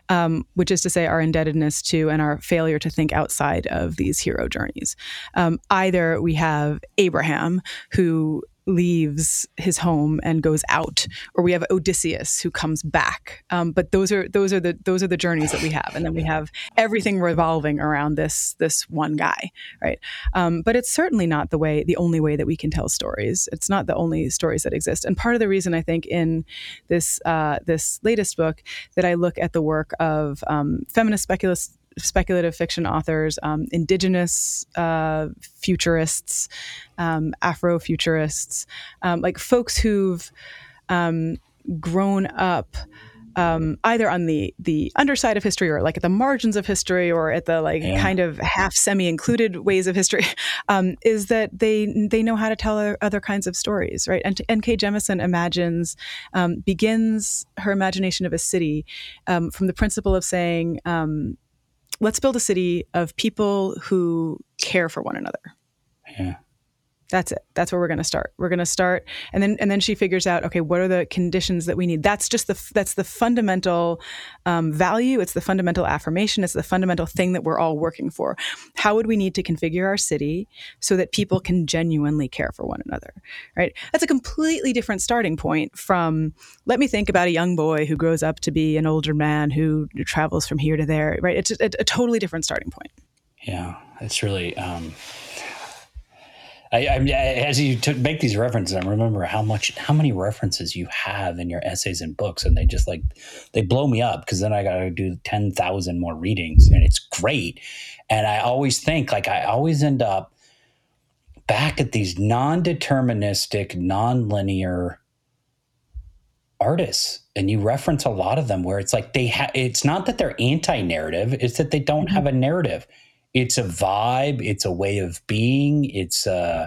[SPEAKER 2] um, which is to say, our indebtedness to and our failure to think outside of these hero journeys. Um, either we have Abraham, who leaves his home and goes out, or we have Odysseus who comes back. Um, but those are those are the those are the journeys that we have, and then we have everything revolving around this this one guy, right? Um, but it's certainly not the way the only way that we can tell stories. It's not the only stories that exist. And part of the reason I think in this uh, this latest book that I look at the work of um, feminist speculative speculative fiction authors, um, indigenous uh, futurists, um, Afrofuturists, um, like folks who've um, grown up um, either on the the underside of history or like at the margins of history or at the like yeah. kind of half semi included ways of history um, is that they they know how to tell other kinds of stories right and N.K. Jemisin imagines um, begins her imagination of a city um, from the principle of saying um, let's build a city of people who care for one another. Yeah. That's it. That's where we're going to start. We're going to start, and then and then she figures out, okay, what are the conditions that we need? That's just the that's the fundamental um, value. It's the fundamental affirmation. It's the fundamental thing that we're all working for. How would we need to configure our city so that people can genuinely care for one another? Right. That's a completely different starting point from. Let me think about a young boy who grows up to be an older man who travels from here to there. Right. It's a, a totally different starting point.
[SPEAKER 1] Yeah, it's really. Um I, I, as you t- make these references, I remember how much, how many references you have in your essays and books, and they just like they blow me up because then I got to do ten thousand more readings, and it's great. And I always think, like, I always end up back at these non-deterministic, non-linear artists and you reference a lot of them where it's like they have it's not that they're anti-narrative it's that they don't mm-hmm. have a narrative it's a vibe it's a way of being it's uh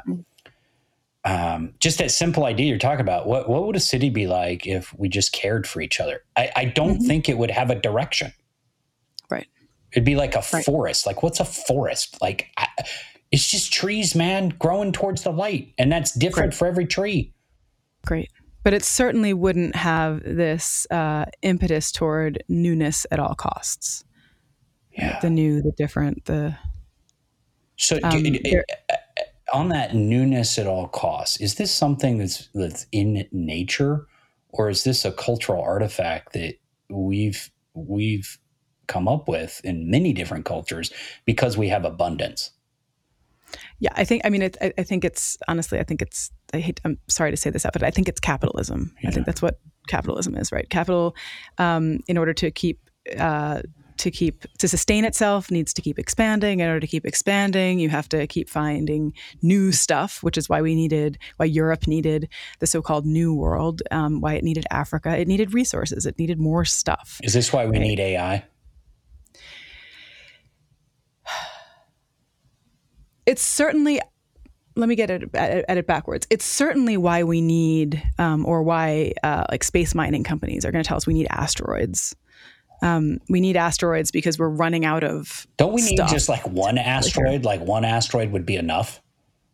[SPEAKER 1] um, just that simple idea you're talking about. What what would a city be like if we just cared for each other? I, I don't mm-hmm. think it would have a direction.
[SPEAKER 2] Right.
[SPEAKER 1] It'd be like a right. forest. Like what's a forest? Like I, it's just trees man growing towards the light and that's different Great. for every tree.
[SPEAKER 2] Great. But it certainly wouldn't have this uh, impetus toward newness at all costs.
[SPEAKER 1] Yeah.
[SPEAKER 2] The new, the different, the.
[SPEAKER 1] So, um, do, uh, uh, on that newness at all costs, is this something that's that's in nature, or is this a cultural artifact that we've we've come up with in many different cultures because we have abundance?
[SPEAKER 2] Yeah, I think. I mean, it, I, I, think it's honestly. I think it's. I hate. I'm sorry to say this out, but I think it's capitalism. Yeah. I think that's what capitalism is, right? Capital, um, in order to keep. Uh, to keep to sustain itself needs to keep expanding in order to keep expanding you have to keep finding new stuff which is why we needed why europe needed the so-called new world um, why it needed africa it needed resources it needed more stuff
[SPEAKER 1] is this why we right? need ai
[SPEAKER 2] it's certainly let me get it at, it backwards. It's certainly why we need, um, or why uh, like space mining companies are going to tell us we need asteroids. Um, we need asteroids because we're running out of.
[SPEAKER 1] Don't we need just like one asteroid? Like one asteroid would be enough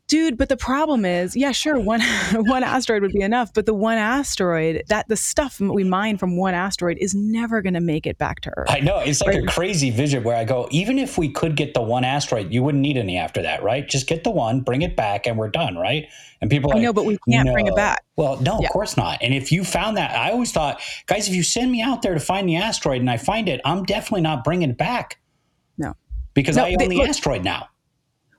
[SPEAKER 2] dude but the problem is yeah sure one one asteroid would be enough but the one asteroid that the stuff we mine from one asteroid is never going to make it back to earth.
[SPEAKER 1] I know it's like right? a crazy vision where i go even if we could get the one asteroid you wouldn't need any after that right? Just get the one bring it back and we're done right? And people
[SPEAKER 2] I know but we can't no. bring it back.
[SPEAKER 1] Well no yeah. of course not. And if you found that i always thought guys if you send me out there to find the asteroid and i find it i'm definitely not bringing it back.
[SPEAKER 2] No.
[SPEAKER 1] Because no, i own they, the look, asteroid now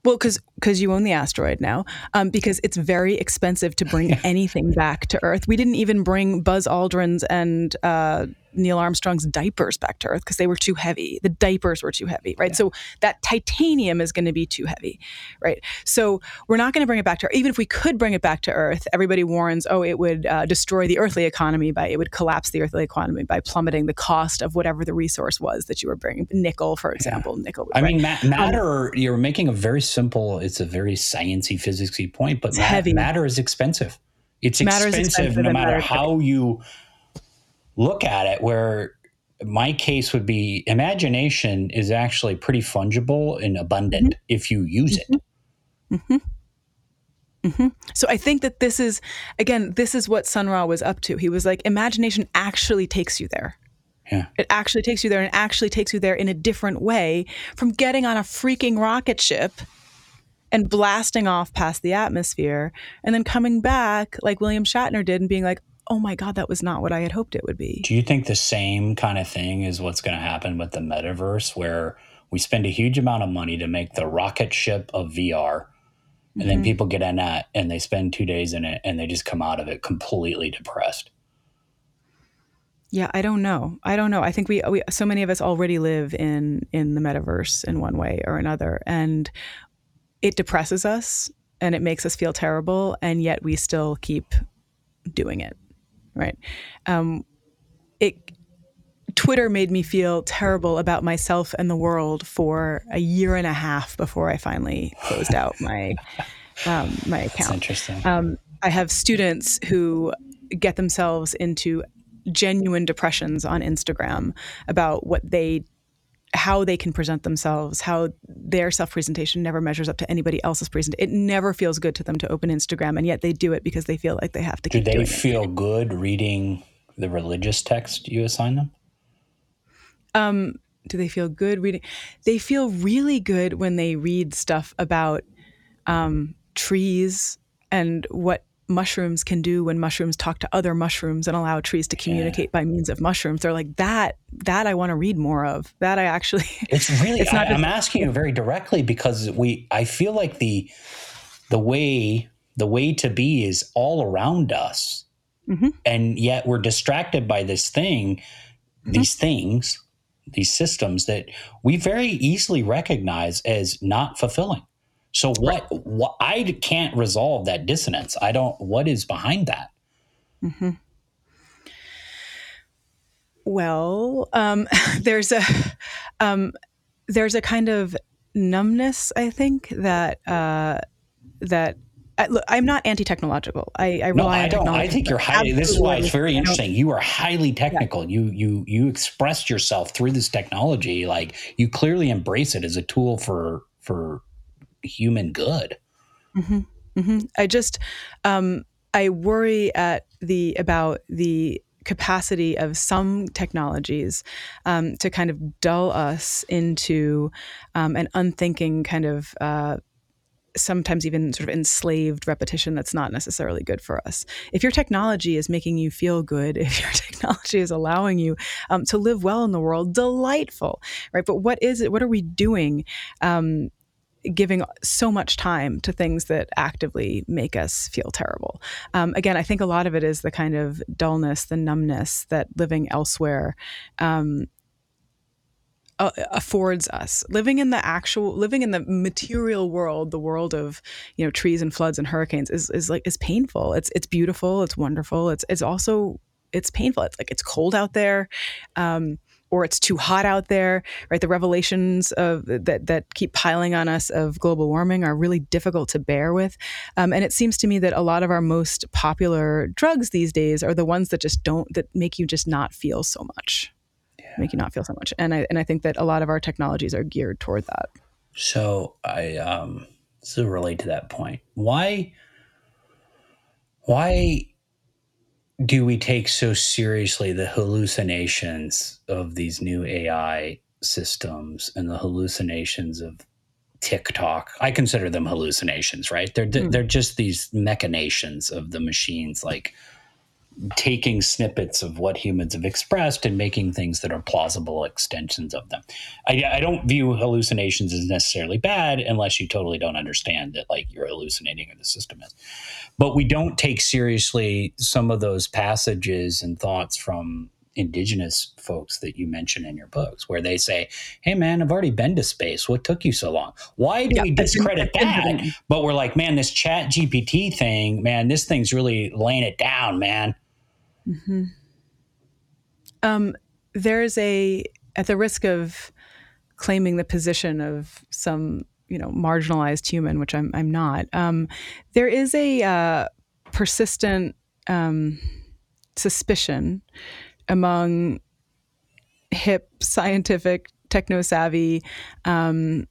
[SPEAKER 2] well, because because you own the asteroid now, um, because it's very expensive to bring anything back to Earth. We didn't even bring Buzz Aldrin's and uh, Neil Armstrong's diapers back to Earth because they were too heavy. The diapers were too heavy, right? Yeah. So that titanium is going to be too heavy, right? So we're not going to bring it back to Earth. Even if we could bring it back to Earth, everybody warns, oh, it would uh, destroy the earthly economy by, it would collapse the earthly economy by plummeting the cost of whatever the resource was that you were bringing. Nickel, for example, yeah. nickel.
[SPEAKER 1] I right? mean, ma- um, matter, um, you're making a very simple, it's a very sciencey, physicsy point, but ma- matter is expensive. It's expensive, expensive no matter how you look at it where my case would be imagination is actually pretty fungible and abundant mm-hmm. if you use it. Mm-hmm.
[SPEAKER 2] mm-hmm. Mm-hmm. So I think that this is, again, this is what Sun Ra was up to. He was like, imagination actually takes you there.
[SPEAKER 1] Yeah.
[SPEAKER 2] It actually takes you there and actually takes you there in a different way from getting on a freaking rocket ship and blasting off past the atmosphere and then coming back like William Shatner did and being like, oh my God, that was not what I had hoped it would be.
[SPEAKER 1] Do you think the same kind of thing is what's going to happen with the metaverse, where we spend a huge amount of money to make the rocket ship of VR? And mm-hmm. then people get in that and they spend two days in it and they just come out of it completely depressed.
[SPEAKER 2] Yeah, I don't know. I don't know. I think we, we so many of us already live in in the metaverse in one way or another, and it depresses us and it makes us feel terrible, and yet we still keep doing it right? Um, it Twitter made me feel terrible about myself and the world for a year and a half before I finally closed out my um, my account. That's
[SPEAKER 1] interesting.
[SPEAKER 2] Um, I have students who get themselves into genuine depressions on Instagram about what they how they can present themselves, how their self presentation never measures up to anybody else's presentation. It never feels good to them to open Instagram, and yet they do it because they feel like they have to. Keep it.
[SPEAKER 1] Do they feel it. good reading the religious text you assign them?
[SPEAKER 2] Um, do they feel good reading? They feel really good when they read stuff about um, trees and what mushrooms can do when mushrooms talk to other mushrooms and allow trees to communicate yeah. by means of mushrooms. They're like that. That I want to read more of. That I actually.
[SPEAKER 1] It's really. it's not I, am asking you very directly because we. I feel like the the way the way to be is all around us. Mm-hmm. And yet we're distracted by this thing, mm-hmm. these things, these systems that we very easily recognize as not fulfilling. So what, right. what I can't resolve that dissonance. I don't what is behind that? Mm-hmm.
[SPEAKER 2] Well, um, there's a um, there's a kind of numbness, I think that uh, that I, look, I'm not anti-technological. I, I
[SPEAKER 1] no, I
[SPEAKER 2] don't.
[SPEAKER 1] I think you're highly. This is why it's very interesting. You are highly technical. Yeah. You you you expressed yourself through this technology. Like you clearly embrace it as a tool for for human good.
[SPEAKER 2] Mm-hmm. Mm-hmm. I just um, I worry at the about the capacity of some technologies um, to kind of dull us into um, an unthinking kind of uh, sometimes even sort of enslaved repetition that's not necessarily good for us. If your technology is making you feel good, if your technology is allowing you um, to live well in the world, delightful, right? But what is it? What are we doing? Um, giving so much time to things that actively make us feel terrible. Um, again, I think a lot of it is the kind of dullness, the numbness that living elsewhere um, uh, affords us. Living in the actual, living in the material world, the world of you know trees and floods and hurricanes is is like is painful. It's it's beautiful. It's wonderful. It's it's also it's painful. It's like it's cold out there. Um, or it's too hot out there, right? The revelations of that that keep piling on us of global warming are really difficult to bear with, um, and it seems to me that a lot of our most popular drugs these days are the ones that just don't that make you just not feel so much, yeah. make you not feel so much, and I and I think that a lot of our technologies are geared toward that.
[SPEAKER 1] So I um, to relate to that point. Why? Why do we take so seriously the hallucinations of these new AI systems and the hallucinations of TikTok? I consider them hallucinations, right? They're mm. they're just these machinations of the machines, like taking snippets of what humans have expressed and making things that are plausible extensions of them. I, I, don't view hallucinations as necessarily bad unless you totally don't understand that like you're hallucinating or the system is. But we don't take seriously some of those passages and thoughts from indigenous folks that you mention in your books where they say hey man i've already been to space. What took you so long? Why do yeah, we discredit that? but we're like man this chat gpt thing man this thing's really laying it down man
[SPEAKER 2] mm-hmm. um, there's a at the risk of claiming the position of some you know marginalized human which i'm, I'm not um, there is a uh, persistent um, suspicion among hip, scientific, techno savvy, um,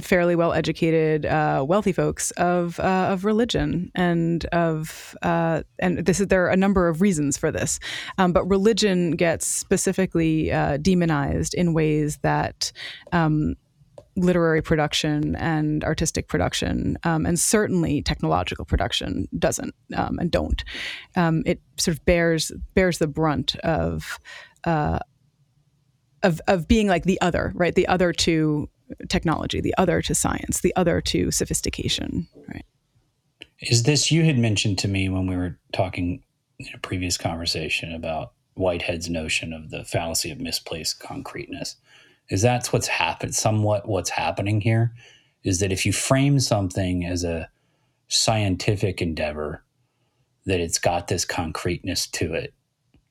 [SPEAKER 2] fairly well educated, uh, wealthy folks of uh, of religion and of uh, and this is there are a number of reasons for this, um, but religion gets specifically uh, demonized in ways that. Um, literary production and artistic production, um, and certainly technological production doesn't um, and don't. Um, it sort of bears bears the brunt of uh, of of being like the other, right? The other to technology, the other to science, the other to sophistication, right?
[SPEAKER 1] Is this you had mentioned to me when we were talking in a previous conversation about Whitehead's notion of the fallacy of misplaced concreteness? is that's what's happened somewhat what's happening here is that if you frame something as a scientific endeavor that it's got this concreteness to it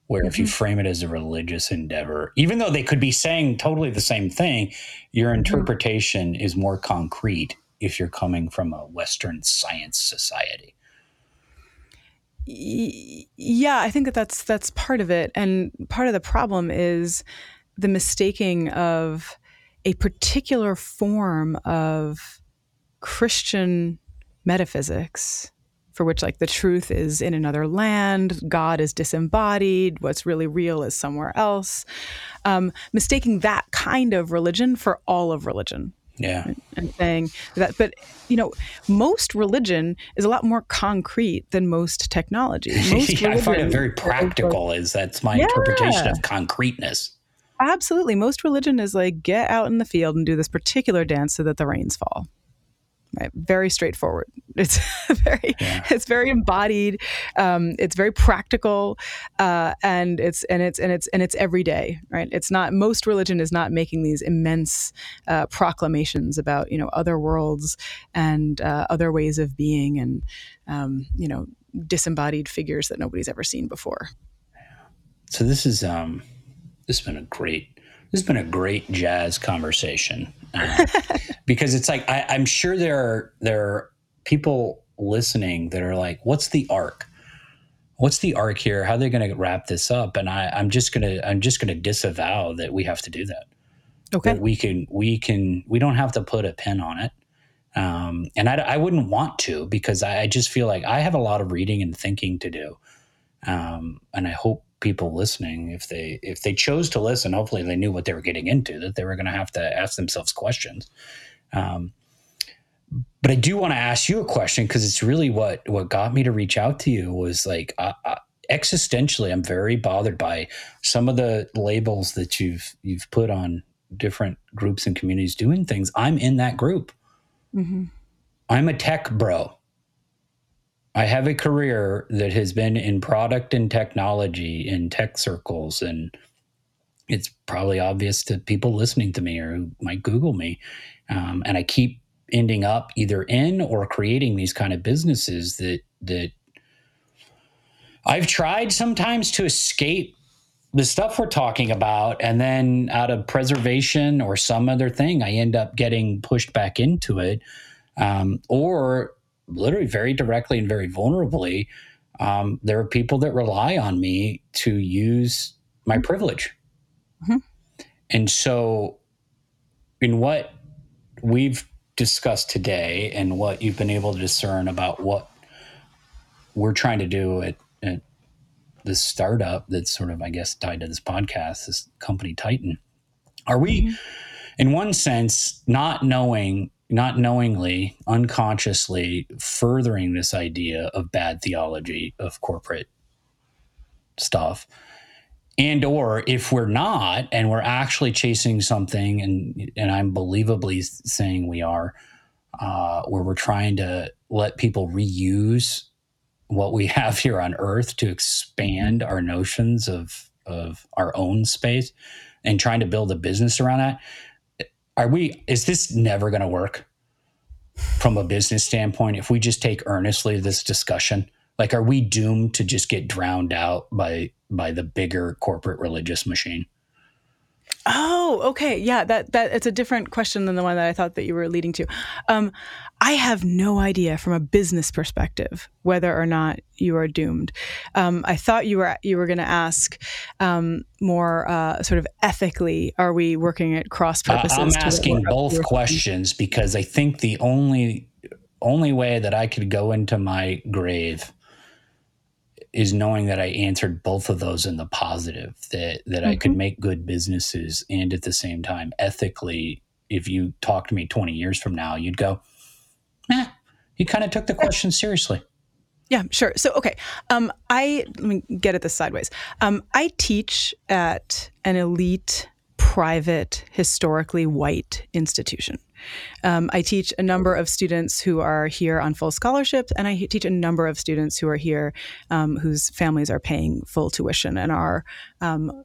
[SPEAKER 1] where mm-hmm. if you mm-hmm. frame it as a religious endeavor even though they could be saying totally the same thing your mm-hmm. interpretation mm-hmm. is more concrete if you're coming from a western science society
[SPEAKER 2] yeah i think that that's that's part of it and part of the problem is the mistaking of a particular form of Christian metaphysics for which like the truth is in another land god is disembodied what's really real is somewhere else um, mistaking that kind of religion for all of religion
[SPEAKER 1] yeah
[SPEAKER 2] and saying that but you know most religion is a lot more concrete than most technology most
[SPEAKER 1] yeah, i find it very practical is that's my yeah. interpretation of concreteness
[SPEAKER 2] Absolutely. Most religion is like get out in the field and do this particular dance so that the rains fall. Right? Very straightforward. It's very, yeah. it's very embodied. Um, it's very practical, uh, and it's and it's and it's and it's everyday. Right? It's not most religion is not making these immense uh, proclamations about you know other worlds and uh, other ways of being and um, you know disembodied figures that nobody's ever seen before.
[SPEAKER 1] So this is um, this has been a great this has been a great jazz conversation because it's like I, I'm sure there are there are people listening that are like, "What's the arc? What's the arc here? How are they going to wrap this up?" And I, I'm just gonna I'm just gonna disavow that we have to do that.
[SPEAKER 2] Okay,
[SPEAKER 1] that we can we can we don't have to put a pin on it. Um, and I, I wouldn't want to because I, I just feel like I have a lot of reading and thinking to do. Um, and I hope people listening if they if they chose to listen hopefully they knew what they were getting into that they were going to have to ask themselves questions. Um, but i do want to ask you a question because it's really what what got me to reach out to you was like uh, existentially i'm very bothered by some of the labels that you've you've put on different groups and communities doing things. I'm in that group. Mm-hmm. i'm a tech bro I have a career that has been in product and technology in tech circles, and it's probably obvious to people listening to me or who might Google me. Um, and I keep ending up either in or creating these kind of businesses that that I've tried sometimes to escape the stuff we're talking about, and then out of preservation or some other thing, I end up getting pushed back into it. Um, or literally very directly and very vulnerably, um, there are people that rely on me to use my mm-hmm. privilege. Mm-hmm. And so, in what we've discussed today and what you've been able to discern about what we're trying to do at, at this startup that's sort of, I guess, tied to this podcast, this company Titan, are we, mm-hmm. in one sense, not knowing not knowingly, unconsciously furthering this idea of bad theology of corporate stuff. And or if we're not and we're actually chasing something and and I'm believably saying we are uh, where we're trying to let people reuse what we have here on earth to expand our notions of of our own space and trying to build a business around that are we is this never going to work? From a business standpoint if we just take earnestly this discussion like are we doomed to just get drowned out by by the bigger corporate religious machine
[SPEAKER 2] Oh, okay. Yeah, that that it's a different question than the one that I thought that you were leading to. Um, I have no idea from a business perspective whether or not you are doomed. Um, I thought you were you were going to ask um, more uh, sort of ethically. Are we working at cross purposes?
[SPEAKER 1] Uh, I'm asking both questions because I think the only only way that I could go into my grave is knowing that I answered both of those in the positive that that mm-hmm. I could mm-hmm. make good businesses and at the same time ethically if you talk to me 20 years from now you'd go eh, you kind of took the question seriously
[SPEAKER 2] yeah, sure. So, okay, um, I let me get at this sideways. Um, I teach at an elite, private, historically white institution. Um, I teach a number of students who are here on full scholarship, and I teach a number of students who are here um, whose families are paying full tuition and are um,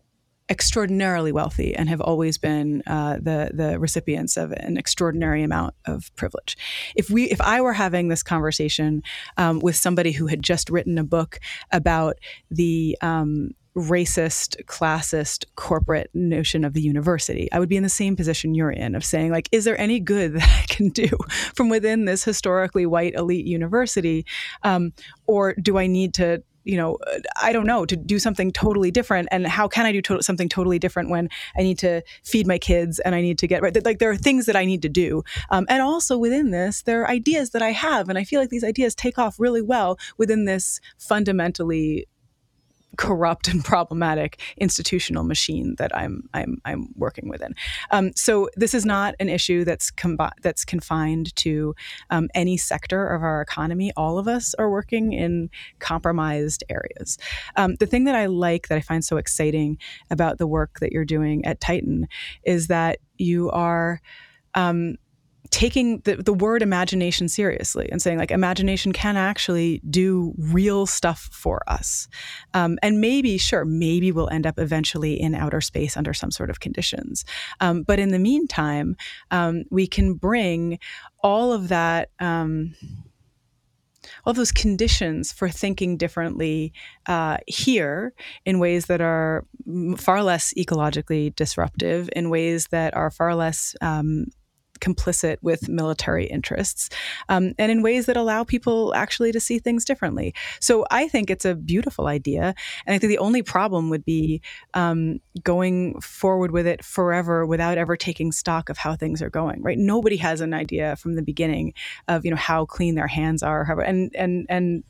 [SPEAKER 2] extraordinarily wealthy and have always been uh, the the recipients of an extraordinary amount of privilege. If we if I were having this conversation um, with somebody who had just written a book about the um, racist, classist, corporate notion of the university. I would be in the same position you're in of saying, like, is there any good that I can do from within this historically white elite university? Um, or do I need to you know, I don't know, to do something totally different. And how can I do to- something totally different when I need to feed my kids and I need to get right? Like there are things that I need to do. Um, and also within this, there are ideas that I have. And I feel like these ideas take off really well within this fundamentally corrupt and problematic institutional machine that I'm I'm I'm working within. Um, so this is not an issue that's combi- that's confined to um, any sector of our economy. All of us are working in compromised areas. Um, the thing that I like that I find so exciting about the work that you're doing at Titan is that you are um, taking the, the word imagination seriously and saying like imagination can actually do real stuff for us. Um, and maybe sure maybe we'll end up eventually in outer space under some sort of conditions. Um, but in the meantime um, we can bring all of that um, all those conditions for thinking differently uh, here in ways that are far less ecologically disruptive, in ways that are far less um, complicit with military interests, um, and in ways that allow people actually to see things differently. So I think it's a beautiful idea, and I think the only problem would be um, going forward with it forever without ever taking stock of how things are going. Right? Nobody has an idea from the beginning of you know how clean their hands are, and and and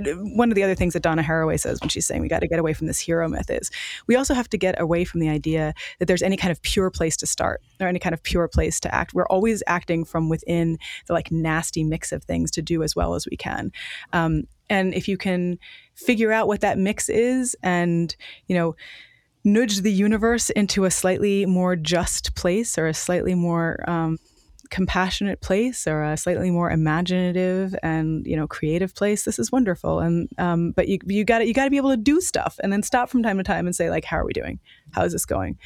[SPEAKER 2] one of the other things that Donna Haraway says when she's saying we got to get away from this hero myth is we also have to get away from the idea that there's any kind of pure place to start or any kind of pure place to act. We're always acting from within the like nasty mix of things to do as well as we can. Um, and if you can figure out what that mix is and, you know, nudge the universe into a slightly more just place or a slightly more um, compassionate place or a slightly more imaginative and you know creative place this is wonderful. And um, but you you got you got to be able to do stuff and then stop from time to time and say like how are we doing? How is this going?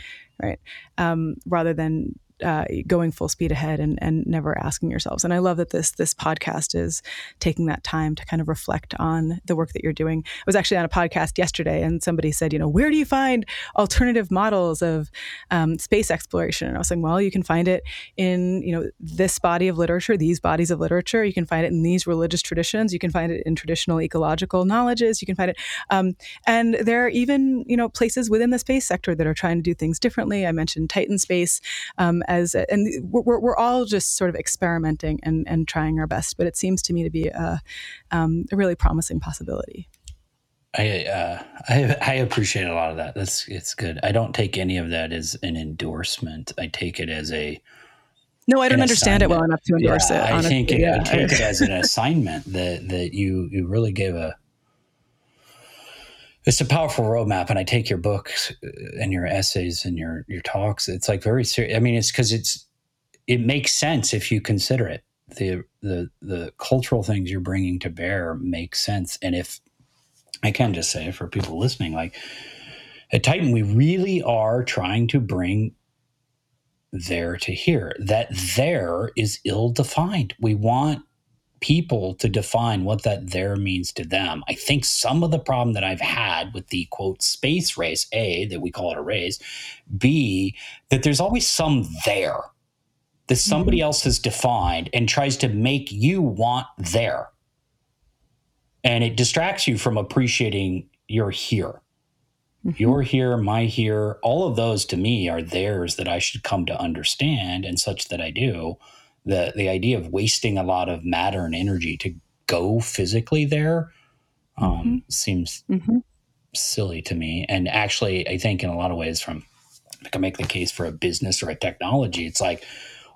[SPEAKER 2] Right? Um, rather than uh, going full speed ahead and, and never asking yourselves. And I love that this this podcast is taking that time to kind of reflect on the work that you're doing. I was actually on a podcast yesterday, and somebody said, you know, where do you find alternative models of um, space exploration? And I was saying, well, you can find it in you know this body of literature, these bodies of literature. You can find it in these religious traditions. You can find it in traditional ecological knowledges. You can find it, um, and there are even you know places within the space sector that are trying to do things differently. I mentioned Titan Space. Um, as and we're, we're all just sort of experimenting and, and trying our best but it seems to me to be a, um, a really promising possibility
[SPEAKER 1] I, uh, I I appreciate a lot of that. That's it's good. I don't take any of that as an endorsement. I take it as a
[SPEAKER 2] no. I don't understand it well enough to endorse
[SPEAKER 1] yeah,
[SPEAKER 2] it.
[SPEAKER 1] I think yeah. I take it as an assignment that that you you really gave a it's a powerful roadmap and i take your books uh, and your essays and your your talks. It's like very serious i mean it's because it's it makes sense if you consider it. The the the cultural things you're bringing to bear make sense and if i can just say for people listening like at titan we really are trying to bring there to here. That there is ill defined we want people to define what that there means to them. I think some of the problem that I've had with the quote space race, A, that we call it a race, B, that there's always some there that somebody mm-hmm. else has defined and tries to make you want there. And it distracts you from appreciating your here. Mm-hmm. Your here, my here, all of those to me are theirs that I should come to understand and such that I do the the idea of wasting a lot of matter and energy to go physically there um, mm-hmm. seems mm-hmm. silly to me. And actually, I think in a lot of ways, from I can make the case for a business or a technology, it's like,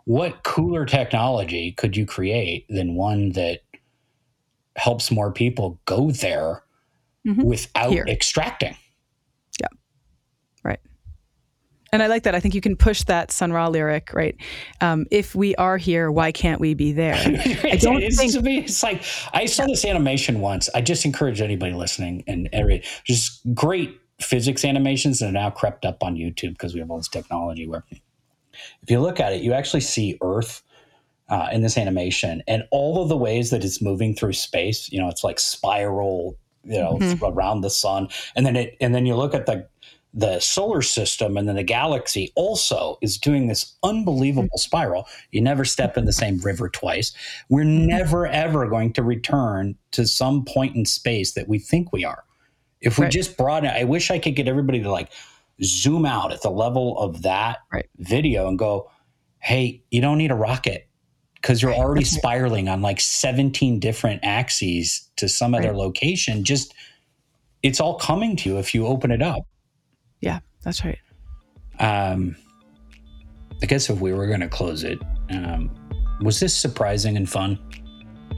[SPEAKER 1] what cooler technology could you create than one that helps more people go there mm-hmm. without Here. extracting?
[SPEAKER 2] And I like that. I think you can push that Sun Ra lyric, right? Um, if we are here, why can't we be there? I
[SPEAKER 1] don't it's, think it's like I saw this animation once. I just encourage anybody listening and every just great physics animations that are now crept up on YouTube because we have all this technology where if you look at it, you actually see Earth uh, in this animation and all of the ways that it's moving through space. You know, it's like spiral, you know, mm-hmm. around the sun, and then it and then you look at the the solar system and then the galaxy also is doing this unbelievable mm-hmm. spiral. You never step in the same river twice. We're mm-hmm. never, ever going to return to some point in space that we think we are. If we right. just broaden I wish I could get everybody to like zoom out at the level of that right. video and go, hey, you don't need a rocket because you're already spiraling on like 17 different axes to some other location. Just, it's all coming to you if you open it up.
[SPEAKER 2] Yeah, that's right. Um,
[SPEAKER 1] I guess if we were going to close it, um, was this surprising and fun?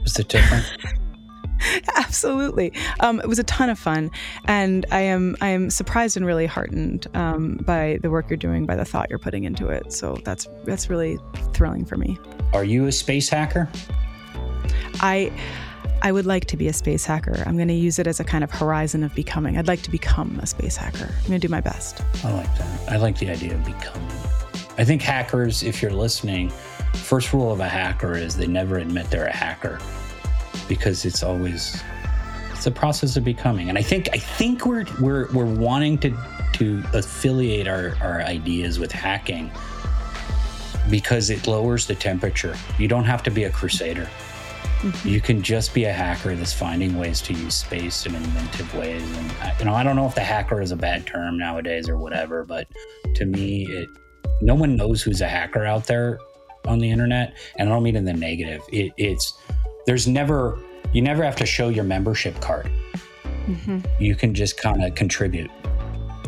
[SPEAKER 1] Was it different?
[SPEAKER 2] Absolutely, um, it was a ton of fun, and I am I am surprised and really heartened um, by the work you're doing, by the thought you're putting into it. So that's that's really thrilling for me.
[SPEAKER 1] Are you a space hacker?
[SPEAKER 2] I. I would like to be a space hacker. I'm going to use it as a kind of horizon of becoming. I'd like to become a space hacker. I'm going to do my best.
[SPEAKER 1] I like that. I like the idea of becoming. I think hackers, if you're listening, first rule of a hacker is they never admit they're a hacker because it's always it's a process of becoming. And I think I think we're we're we're wanting to to affiliate our, our ideas with hacking because it lowers the temperature. You don't have to be a crusader. Mm-hmm. You can just be a hacker that's finding ways to use space in inventive ways. And you know, I don't know if the hacker is a bad term nowadays or whatever, but to me, it no one knows who's a hacker out there on the internet, and I don't mean in the negative. It, it's there's never you never have to show your membership card. Mm-hmm. You can just kind of contribute.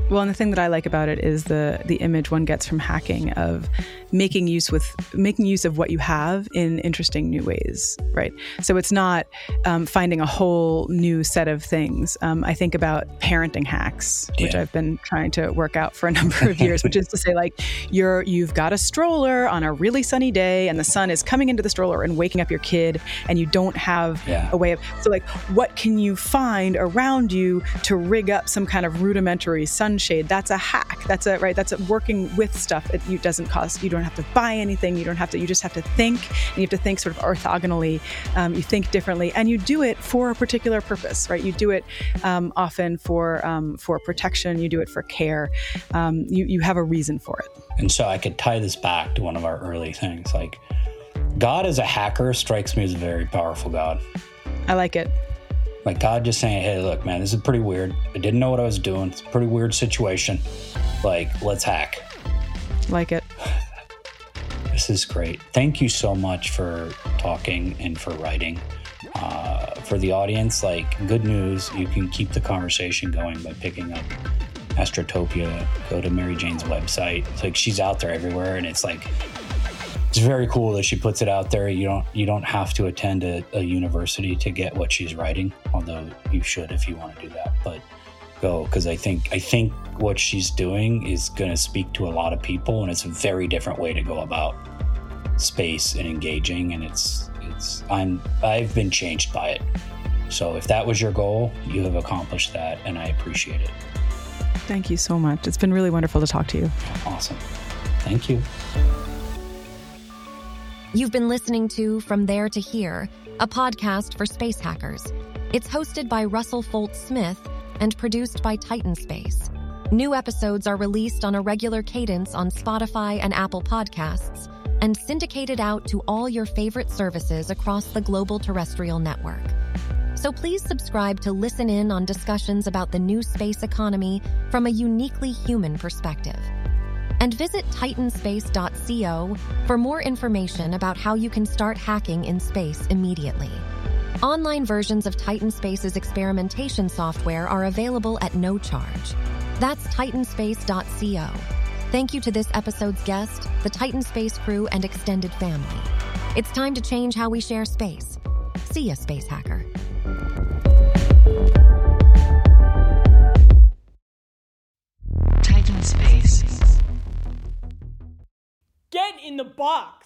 [SPEAKER 2] Well, and the thing that I like about it is the the image one gets from hacking of making use with making use of what you have in interesting new ways, right? So it's not um, finding a whole new set of things. Um, I think about parenting hacks, which yeah. I've been trying to work out for a number of years, which is to say, like you're you've got a stroller on a really sunny day, and the sun is coming into the stroller and waking up your kid, and you don't have yeah. a way of so like what can you find around you to rig up some kind of rudimentary sunshade? That's a hack. That's a right. That's a working with stuff. It doesn't cost. You don't have to buy anything. You don't have to, you just have to think and you have to think sort of orthogonally. Um, you think differently and you do it for a particular purpose, right? You do it um, often for, um, for protection, you do it for care. Um, you, you have a reason for it.
[SPEAKER 1] And so I could tie this back to one of our early things. Like, God as a hacker strikes me as a very powerful God.
[SPEAKER 2] I like it.
[SPEAKER 1] Like God just saying, hey, look, man, this is pretty weird. I didn't know what I was doing. It's a pretty weird situation. Like, let's hack.
[SPEAKER 2] Like it.
[SPEAKER 1] This is great. Thank you so much for talking and for writing. Uh, for the audience, like good news, you can keep the conversation going by picking up Astrotopia. Go to Mary Jane's website. It's like she's out there everywhere, and it's like it's very cool that she puts it out there. You don't you don't have to attend a, a university to get what she's writing, although you should if you want to do that. But go because I think I think what she's doing is going to speak to a lot of people, and it's a very different way to go about space and engaging. And it's it's I'm I've been changed by it. So if that was your goal, you have accomplished that, and I appreciate it.
[SPEAKER 2] Thank you so much. It's been really wonderful to talk to you.
[SPEAKER 1] Awesome. Thank you.
[SPEAKER 3] You've been listening to From There to Here, a podcast for space hackers. It's hosted by Russell Foltz Smith and produced by Titan Space. New episodes are released on a regular cadence on Spotify and Apple Podcasts and syndicated out to all your favorite services across the global terrestrial network. So please subscribe to listen in on discussions about the new space economy from a uniquely human perspective. And visit titanspace.co for more information about how you can start hacking in space immediately. Online versions of Titan Space's experimentation software are available at no charge. That's titanspace.co. Thank you to this episode's guest, the Titan Space crew, and extended family. It's time to change how we share space. See ya, Space Hacker.
[SPEAKER 4] Titan Space.
[SPEAKER 5] Get in the box!